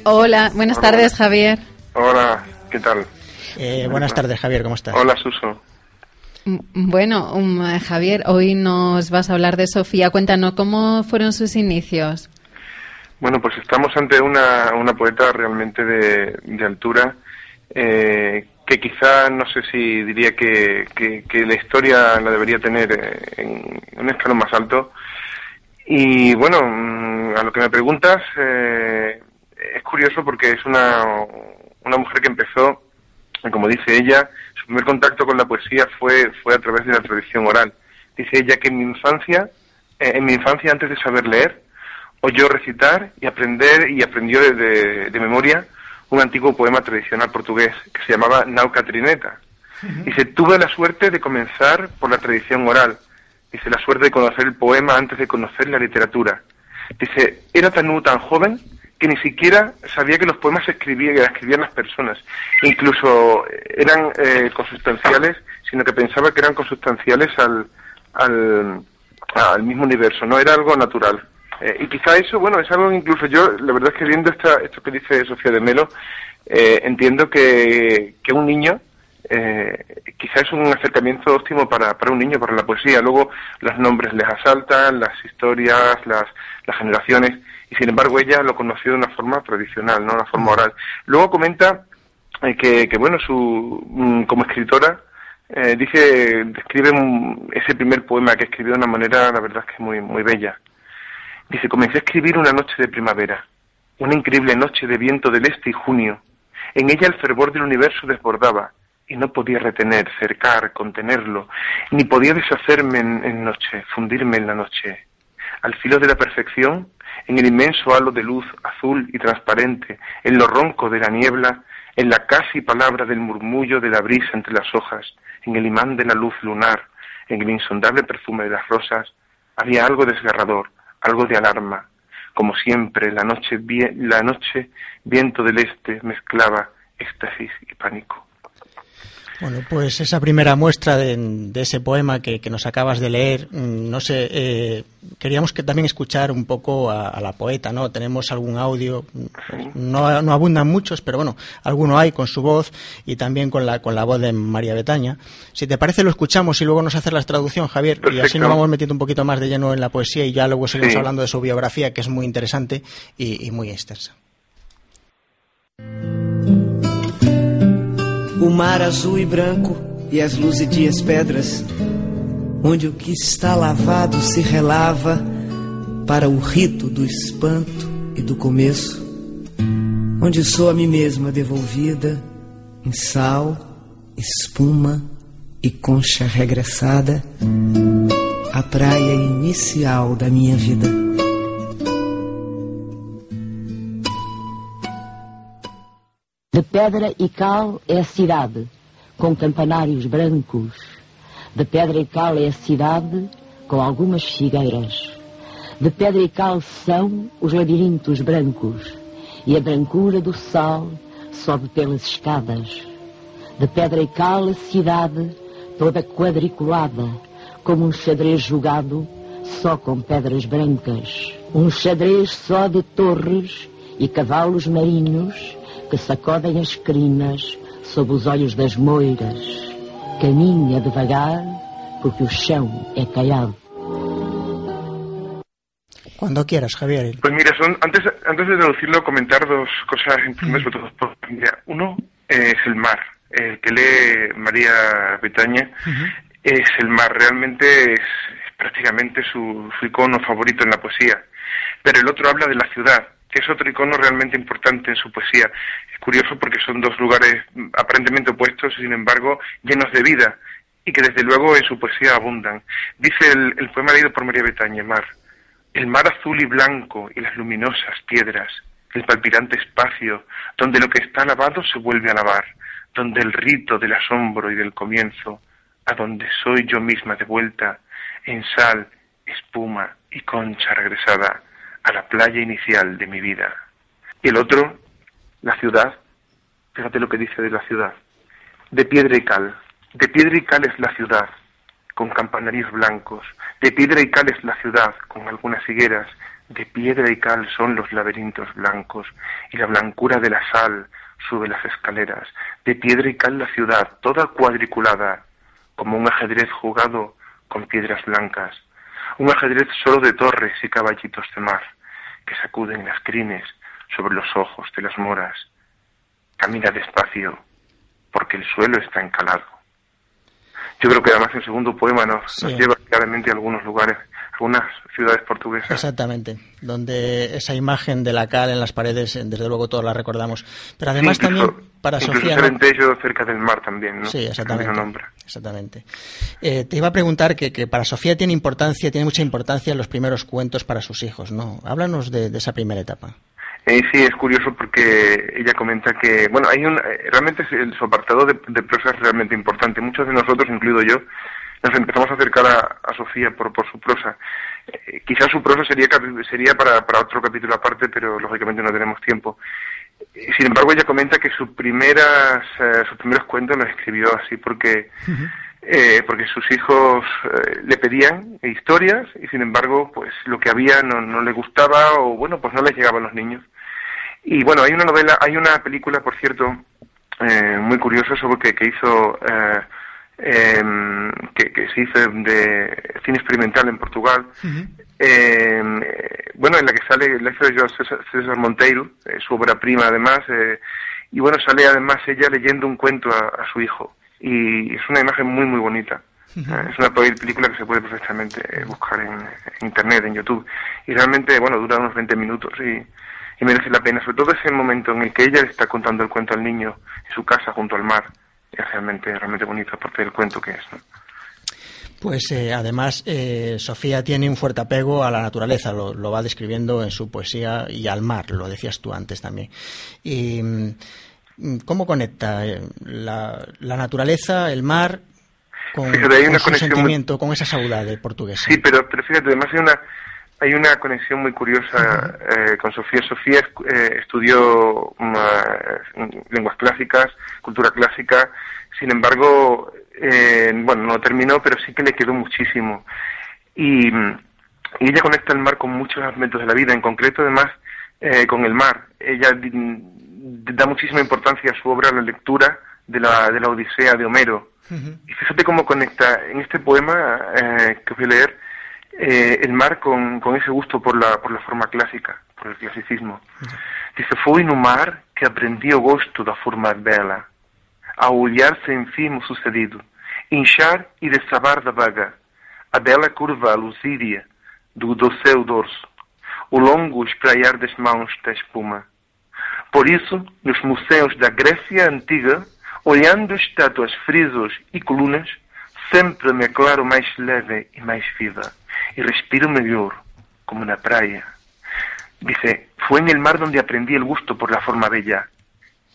Hola, buenas tardes Javier. Hola, ¿qué tal? Eh, buenas tardes, Javier, ¿cómo estás? Hola, Suso. Mm, Bueno, um, Javier, hoy nos vas a hablar de Sofía. Cuéntanos cómo fueron sus inicios. Bueno, pues estamos ante una, una poeta realmente de, de altura, eh, que quizá, no sé si diría que, que, la historia la debería tener eh, en un escalón más alto. Y bueno, mm, a lo que me preguntas, eh, es curioso porque es una, una mujer que empezó, como dice ella, su primer contacto con la poesía fue, fue a través de la tradición oral. Dice ella que en mi infancia, eh, en mi infancia antes de saber leer, oyó recitar y aprender y aprendió de memoria un antiguo poema tradicional portugués que se llamaba Nau Catrineta. Dice, tuve la suerte de comenzar por la tradición oral. Dice, la suerte de conocer el poema antes de conocer la literatura. Dice, era tan, tan joven que ni siquiera sabía que los poemas se escribían, que las escribían las personas. Incluso eran eh, consustanciales, sino que pensaba que eran consustanciales al, al, al mismo universo, no era algo natural. Eh, y quizá eso, bueno, es algo incluso yo, la verdad es que viendo esta, esto que dice Sofía de Melo, eh, entiendo que, que un niño eh, quizá es un acercamiento óptimo para, para un niño, para la poesía. Luego los nombres les asaltan, las historias, las, las generaciones, y sin embargo ella lo conoció de una forma tradicional, no una forma oral. Luego comenta eh, que, que, bueno, su, mm, como escritora, eh, dice, describe ese primer poema que escribió de una manera, la verdad es que muy, muy bella. Dice, comencé a escribir una noche de primavera, una increíble noche de viento del este y junio. En ella el fervor del universo desbordaba y no podía retener, cercar, contenerlo, ni podía deshacerme en, en noche, fundirme en la noche. Al filo de la perfección, en el inmenso halo de luz azul y transparente, en lo ronco de la niebla, en la casi palabra del murmullo de la brisa entre las hojas, en el imán de la luz lunar, en el insondable perfume de las rosas, había algo desgarrador, algo de alarma. Como siempre, la noche, la noche viento del este mezclaba éxtasis y pánico. Bueno, pues esa primera muestra de, de ese poema que, que nos acabas de leer, mm, no sé, eh, queríamos que también escuchar un poco a, a la poeta, ¿no? Tenemos algún audio, no, no abundan muchos, pero bueno, alguno hay con su voz y también con la, con la voz de María Betaña. Si te parece, lo escuchamos y luego nos haces la traducción, Javier, y así nos vamos metiendo un poquito más de lleno en la poesía y ya luego seguimos Sí. hablando de su biografía, que es muy interesante y, y muy extensa. O mar azul e branco e as luzidias pedras, onde o que está lavado se relava para o rito do espanto e do começo, onde sou a mim mesma devolvida em sal, espuma e concha regressada, a praia inicial da minha vida. De pedra e cal é a cidade, com campanários brancos. De pedra e cal é a cidade, com algumas figueiras. De pedra e cal são os labirintos brancos, e a brancura do sal sobe pelas escadas. De pedra e cal a cidade, toda quadriculada, como um xadrez jogado só com pedras brancas. Um xadrez só de torres e cavalos marinhos que sacodem as crinas sob os olhos das moiras. Caminha devagar, porque o chão é caiado. Cuando quieras, Javier. Pues mira, son, antes, antes de deducirlo, comentar dos cosas importantes. Mira, uno es el mar. El que lee María Betaña es el mar. Realmente es, prácticamente su, su icono favorito en la poesía. Pero el otro habla de la ciudad, que es otro icono realmente importante en su poesía. Es curioso porque son dos lugares aparentemente opuestos sin embargo llenos de vida y que desde luego en su poesía abundan. Dice el, el poema leído por María Betaña, Mar, el mar azul y blanco y las luminosas piedras, el palpitante espacio, donde lo que está lavado se vuelve a lavar, donde el rito del asombro y del comienzo, a donde soy yo misma de vuelta, en sal, espuma y concha regresada a la playa inicial de mi vida. Y el otro, la ciudad, fíjate lo que dice de la ciudad, de piedra y cal, de piedra y cal es la ciudad, con campanarios blancos, de piedra y cal es la ciudad, con algunas higueras, de piedra y cal son los laberintos blancos, y la blancura de la sal sube las escaleras, de piedra y cal la ciudad, toda cuadriculada, como un ajedrez jugado con piedras blancas, un ajedrez solo de torres y caballitos de mar, que sacuden las crines sobre los ojos de las moras. Camina despacio, porque el suelo está encalado. Yo creo que además el segundo poema nos, Sí. nos lleva claramente a algunos lugares, algunas ciudades portuguesas. Exactamente, donde esa imagen de la cal en las paredes, eh, desde luego todos la recordamos. Pero además Sí, incluso- también para Sofía... ¿no? Cerca del mar también, ¿no? Sí, exactamente. Exactamente. Eh, te iba a preguntar que, que para Sofía tiene importancia, tiene mucha importancia los primeros cuentos para sus hijos, ¿no? Háblanos de, de esa primera etapa. Eh, sí, es curioso porque ella comenta que, bueno, hay un, eh, realmente el, su apartado de, de prosa es realmente importante. Muchos de nosotros, incluido yo, nos empezamos a acercar a, a Sofía por, por su prosa. Eh, quizás su prosa sería, sería para, para otro capítulo aparte, pero lógicamente no tenemos tiempo. Eh, Sin embargo, ella comenta que sus primeras, eh, sus primeros cuentos los escribió así porque, eh, porque sus hijos eh, le pedían historias y sin embargo, pues lo que había no, no le gustaba o bueno, pues no les llegaba a los niños. Y bueno, hay una novela, hay una película, por cierto, eh, muy curiosa sobre que, que hizo, eh, em, que, que se hizo de cine experimental en Portugal. Eh, bueno, en la que sale la hizo yo César, César Monteiro, eh, su obra prima además, eh, y bueno, sale además ella leyendo un cuento a, a su hijo. Y es una imagen muy, muy bonita. Eh, Es una pe- película que se puede perfectamente eh, buscar en, en internet, en YouTube. Y realmente, bueno, dura unos 20 minutos y, y merece la pena. Sobre todo ese momento en el que ella le está contando el cuento al niño en su casa junto al mar. Es realmente, realmente bonito, aparte del cuento que es. ¿no? Pues eh, además eh, Sofía tiene un fuerte apego a la naturaleza, lo, lo va describiendo en su poesía y al mar, lo decías tú antes también. Y, mm, ¿Cómo conecta eh, la, la naturaleza, el mar, con, Fíjate, hay con una su conexión muy- sentimiento, con esa saudade portuguesa? Sí, pero, pero fíjate, además hay una, hay una conexión muy curiosa eh, con Sofía. Sofía eh, estudió mm, eh, lenguas clásicas, cultura clásica, sin embargo, eh, bueno, no terminó, pero sí que le quedó muchísimo. Y, mm, y ella conecta el mar con muchos aspectos de la vida, en concreto además eh, con el mar. Ella da muchísima importancia a su obra, a la lectura de la, de la Odisea de Homero. Y fíjate cómo conecta en este poema eh, que voy a leer eh, el mar con, con ese gusto por la, por la forma clásica, por el clasicismo. Dice, foi no mar que aprendi o gosto da forma bela, a olhar-se enfim o sucedido, inchar e desabar da vaga, a bela curva lucídia do, do seu dorso, o longo espraiar das mãos da espuma. Por isso, nos museus da Grécia Antiga, olhando estátuas, frisos e colunas, sempre me aclaro mais leve e mais viva, e respiro melhor, como na praia. Dice, fue en el mar donde aprendí el gusto por la forma bella,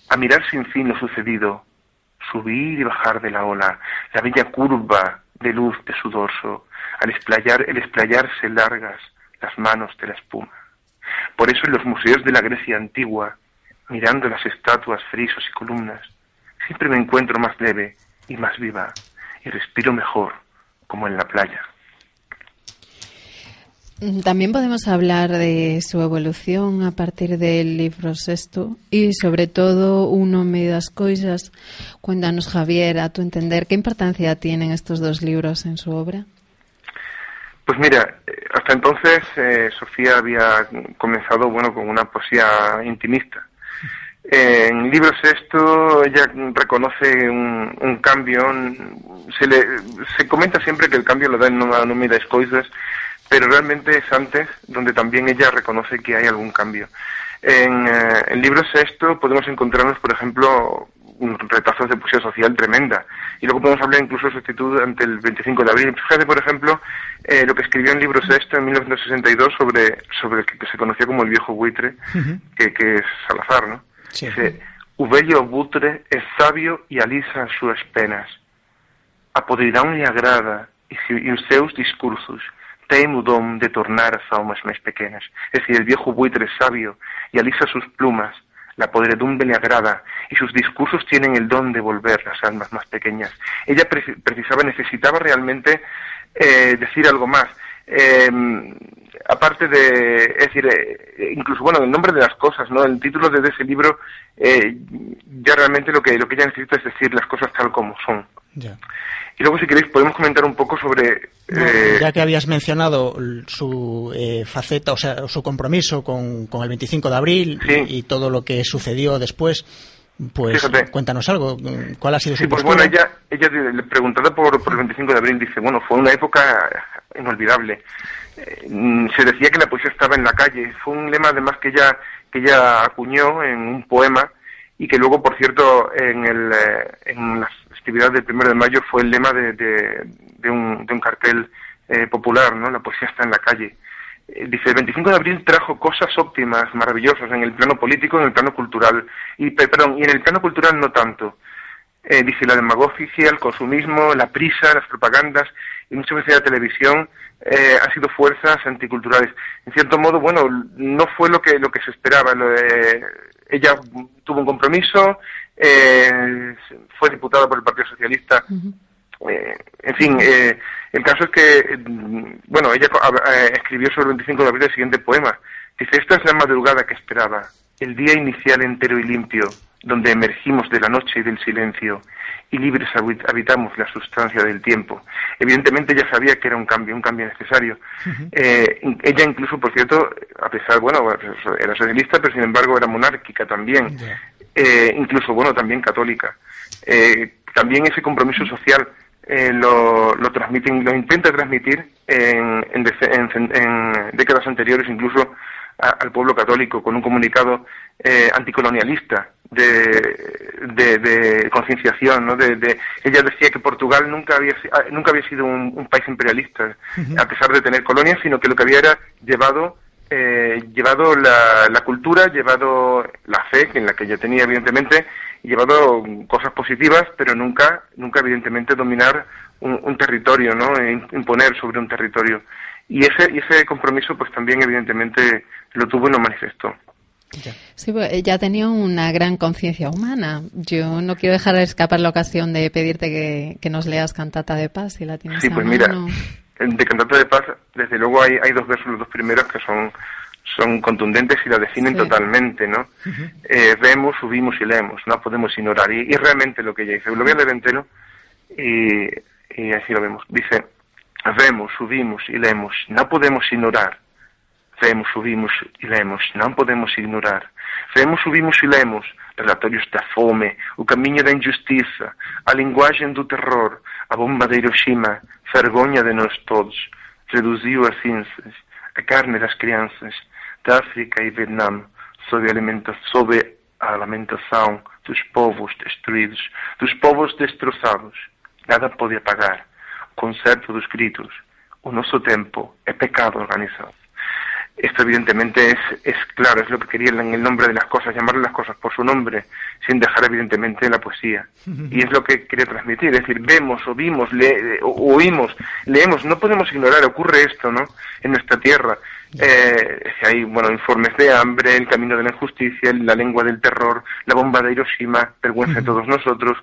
a mirar sin fin lo sucedido, subir y bajar de la ola, la bella curva de luz de su dorso, al esplayar, el esplayarse largas las manos de la espuma. Por eso en los museos de la Grecia antigua, mirando las estatuas, frisos y columnas, siempre me encuentro más leve y más viva, y respiro mejor, como en la playa. También podemos hablar de su evolución a partir del libro sexto y sobre todo uno medidas coisas. Cuéntanos, Javier, a tu entender, ¿qué importancia tienen estos dos libros en su obra? Pues mira, eh, hasta entonces eh, Sofía había comenzado bueno con una poesía intimista. En libro sexto ella reconoce un, cambio, se, le, se comenta siempre que el cambio lo da en una número de coisas, pero realmente es antes donde también ella reconoce que hay algún cambio. En eh, el libro sexto podemos encontrarnos, por ejemplo, retazos de poesía social tremenda. Y luego podemos hablar incluso de su actitud ante el 25 de abril. Fíjate, por ejemplo, eh, lo que escribió en libro sexto en 1962 sobre, sobre el que, se conocía como el viejo buitre, que, que es Salazar, ¿no? Dice, Ubello butre es sabio y alisa sus penas. Apodrirán y agrada y, y seus discursos tem o dom de tornar as almas máis pequenas. Es decir, el viejo buitre es sabio y alisa sus plumas, la podredumbre le agrada y sus discursos tienen el don de volver las almas más pequeñas. Ella precisaba, necesitaba realmente eh, decir algo más. Eh, aparte de, es decir, eh, incluso, bueno, el nombre de las cosas, ¿no? El título de ese libro, eh, ya realmente lo que, lo que ella necesita es decir las cosas tal como son. Ya. Y luego, si queréis, podemos comentar un poco sobre... Eh, ya que habías mencionado su eh, faceta, o sea, su compromiso con, con el 25 de abril Sí. y, y todo lo que sucedió después, pues Fíjate. cuéntanos algo. ¿Cuál ha sido Sí, su pues postura? bueno, ella, ella preguntada por, por el 25 de abril, dice, bueno, fue una época inolvidable. Eh, se decía que la poesía estaba en la calle. Fue un lema, además, que ella, que ella acuñó en un poema y que luego, por cierto, en, el, eh, en las festividades del primero de mayo fue el lema de, de, un, de un cartel eh, popular, ¿no? La poesía está en la calle. Eh, Dice, el 25 de abril trajo cosas óptimas, maravillosas, en el plano político, en el plano cultural, y, pe- perdón, y en el plano cultural no tanto. Eh, dice, la demagogia, el consumismo, la prisa, las propagandas, y muchas veces la televisión eh, han sido fuerzas anticulturales. En cierto modo, bueno, no fue lo que, lo que se esperaba. Lo, eh, ella tuvo un compromiso, eh, fue diputada por el Partido Socialista, eh, en fin, eh, el caso es que, mm, bueno, ella eh, escribió sobre el 25 de abril el siguiente poema. Dice, esta es la madrugada que esperaba, el día inicial entero y limpio, donde emergimos de la noche y del silencio, y libres habit- habitamos la sustancia del tiempo. Evidentemente ella sabía que era un cambio, un cambio necesario. Eh, ella incluso, por cierto, a pesar, bueno, era socialista, pero sin embargo era monárquica también. Eh, incluso, bueno, también católica. Eh, también ese compromiso social eh, lo, lo transmiten, lo intenta transmitir en, en en- en décadas anteriores incluso a- al pueblo católico con un comunicado eh, anticolonialista de, de, de concienciación, ¿no? De, de- ella decía que Portugal nunca había ah, nunca había sido un, un país imperialista, a pesar de tener colonias, sino que lo que había era llevado eh, llevado la, la cultura, llevado la fe, que en la que ella tenía evidentemente, llevado cosas positivas, pero nunca, nunca evidentemente dominar un, un territorio, ¿no? E im- imponer sobre un territorio. Y ese, y ese compromiso, pues también evidentemente lo tuvo y lo manifestó. Sí, pues, ella tenía una gran conciencia humana. Yo no quiero dejar de escapar la ocasión de pedirte que, que nos leas Cantata de Paz, si la tienes Sí, a pues mira, mano. <laughs> de Cantata de Paz, desde luego hay, hay dos versos, los dos primeros, que son, son contundentes y la definen Sí. totalmente, ¿no? Eh, vemos, subimos y leemos, no podemos ignorar. Y, y realmente lo que ella dice, lo voy a leer entero y, y así lo vemos. Dice, vemos, subimos y leemos, no podemos ignorar. Vemos, subimos e lemos, non podemos ignorar. Vemos, subimos e lemos relatorios da fome, o camiño da injustiza, a linguaxen do terror, a bomba de Hiroshima, vergoña de nós todos, reduziu a cinzas, a carne das crianças, da África e Vietnam, sob a, sob a lamentação dos povos destruídos, dos povos destroçados. Nada pode apagar o concerto dos gritos. O nosso tempo é pecado organizado. Esto evidentemente es, es claro, es lo que quería en el nombre de las cosas, llamarle las cosas por su nombre, sin dejar evidentemente la poesía. Y es lo que quería transmitir, es decir, vemos, o vimos, le, oímos, leemos, no podemos ignorar, ocurre esto, ¿no? En nuestra tierra. Eh, hay, bueno, informes de hambre, el camino de la injusticia, la lengua del terror, la bomba de Hiroshima, vergüenza de todos nosotros,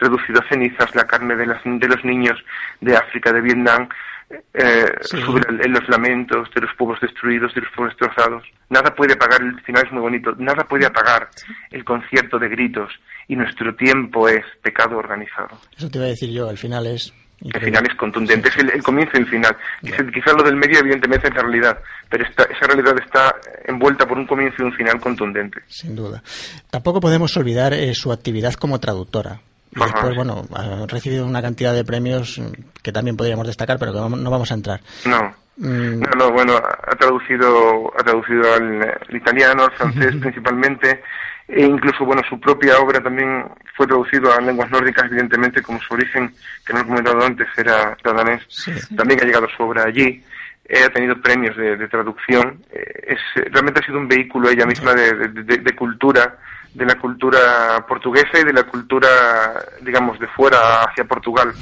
reducido a cenizas, la carne de, las, de los niños de África, de Vietnam, eh, en los lamentos de los pueblos destruidos, de los pueblos destrozados. Nada puede apagar, el final es muy bonito, nada puede apagar el concierto de gritos y nuestro tiempo es pecado organizado. Eso te iba a decir yo, el final es... El final es contundente, es el, comienzo y el final. Quizás lo del medio evidentemente es la realidad, pero esta, esa realidad está envuelta por un comienzo y un final contundente. Sin duda. Tampoco podemos olvidar eh, su actividad como traductora y después, bueno, ha recibido una cantidad de premios que también podríamos destacar, pero que no vamos a entrar. No. Mm. No, no, bueno, ha traducido, ha traducido al, italiano, al francés principalmente, e incluso, bueno, su propia obra también fue traducido a lenguas nórdicas, evidentemente, como su origen, que no he comentado antes, era danés. También ha llegado su obra allí. Eh, ha tenido premios de, traducción. Eh, es, realmente ha sido un vehículo ella misma de, de cultura de la cultura portuguesa y de la cultura, digamos, de fuera hacia Portugal.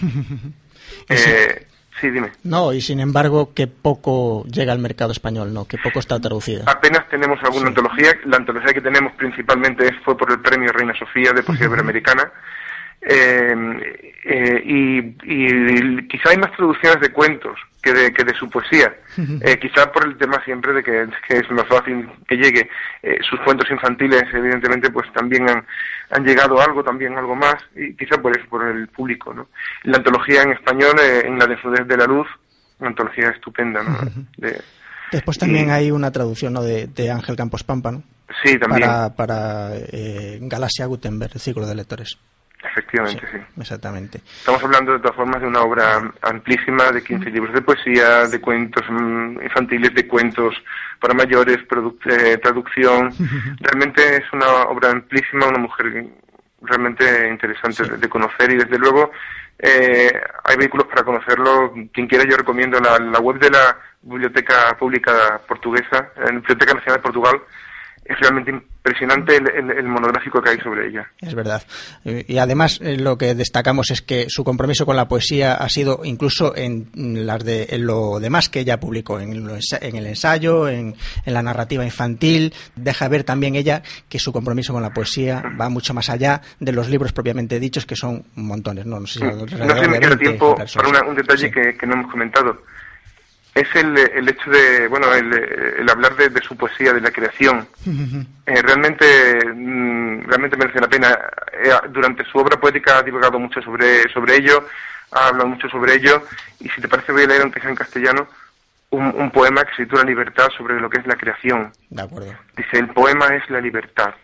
<laughs> eh, sí, dime. No, y sin embargo, que poco llega al mercado español, ¿no? Que poco está traducida. Apenas tenemos alguna antología. La antología que tenemos principalmente fue por el premio Reina Sofía de Poesía Iberoamericana. Eh, eh, y, y, quizá hay más traducciones de cuentos que de, que de su poesía. Eh, quizá por el tema siempre de que, es más fácil que llegue. Eh, sus cuentos infantiles, evidentemente, pues también han, han llegado algo, también algo más, y quizá por eso, por el público. ¿no? La antología en español, eh, en la de de la Luz, una antología estupenda. ¿no? Después también hay una traducción ¿no? de, de Ángel Campos Pampa, ¿no? Sí, también. Para, para Galaxia Gutenberg, el ciclo de lectores. Efectivamente, sí, Exactamente. Estamos hablando de todas formas de una obra amplísima, de 15 libros de poesía, de cuentos mm, infantiles, de cuentos para mayores, eh, traducción. Realmente es una obra amplísima, una mujer realmente interesante de, conocer y desde luego eh, hay vehículos para conocerlo. Quien quiera yo recomiendo la, la web de la Biblioteca Pública Portuguesa, la Biblioteca Nacional de Portugal, es realmente impresionante el, monográfico que hay sobre ella. Es verdad. Y además eh, lo que destacamos es que su compromiso con la poesía ha sido incluso en, las de, lo demás que ella publicó, en, en el ensayo, en, la narrativa infantil. Deja ver también ella que su compromiso con la poesía va mucho más allá de los libros propiamente dichos, que son montones. No, no sé, si no me queda tiempo para un detalle que, que no hemos comentado es el, el hecho de, bueno, el, el hablar de, de, su poesía, de la creación. Eh, realmente, mm, realmente merece la pena. Eh, durante su obra poética ha divulgado mucho sobre, sobre ello, ha hablado mucho sobre ello, y si te parece voy a leer, aunque sea en castellano, un, un poema que se titula Libertad sobre lo que es la creación. De acuerdo. Dice, el poema es la libertad.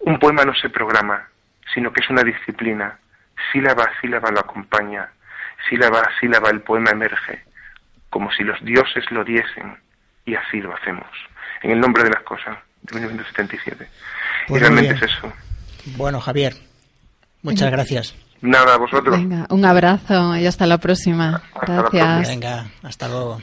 Un poema no se programa, sino que es una disciplina. Sílaba a sílaba lo acompaña. Sílaba a sílaba el poema emerge como si los dioses lo diesen, y así lo hacemos, en el nombre de las cosas, de 1977. y pues realmente es eso. Bueno, Javier, muchas gracias. Nada, a vosotros. Venga, un abrazo y hasta la próxima. gracias. Venga, hasta luego.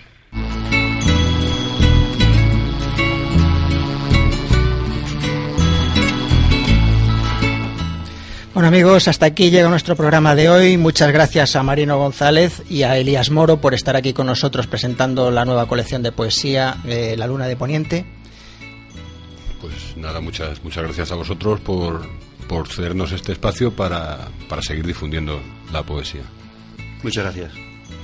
Bueno amigos, hasta aquí llega nuestro programa de hoy. Muchas gracias a Marino González y a Elías Moro por estar aquí con nosotros presentando la nueva colección de poesía eh, La Luna de Poniente. Pues nada, muchas, muchas gracias a vosotros por, por cedernos este espacio para, para seguir difundiendo la poesía. Muchas gracias.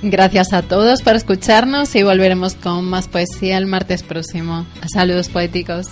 Gracias a todos por escucharnos y volveremos con más poesía el martes próximo. Saludos poéticos.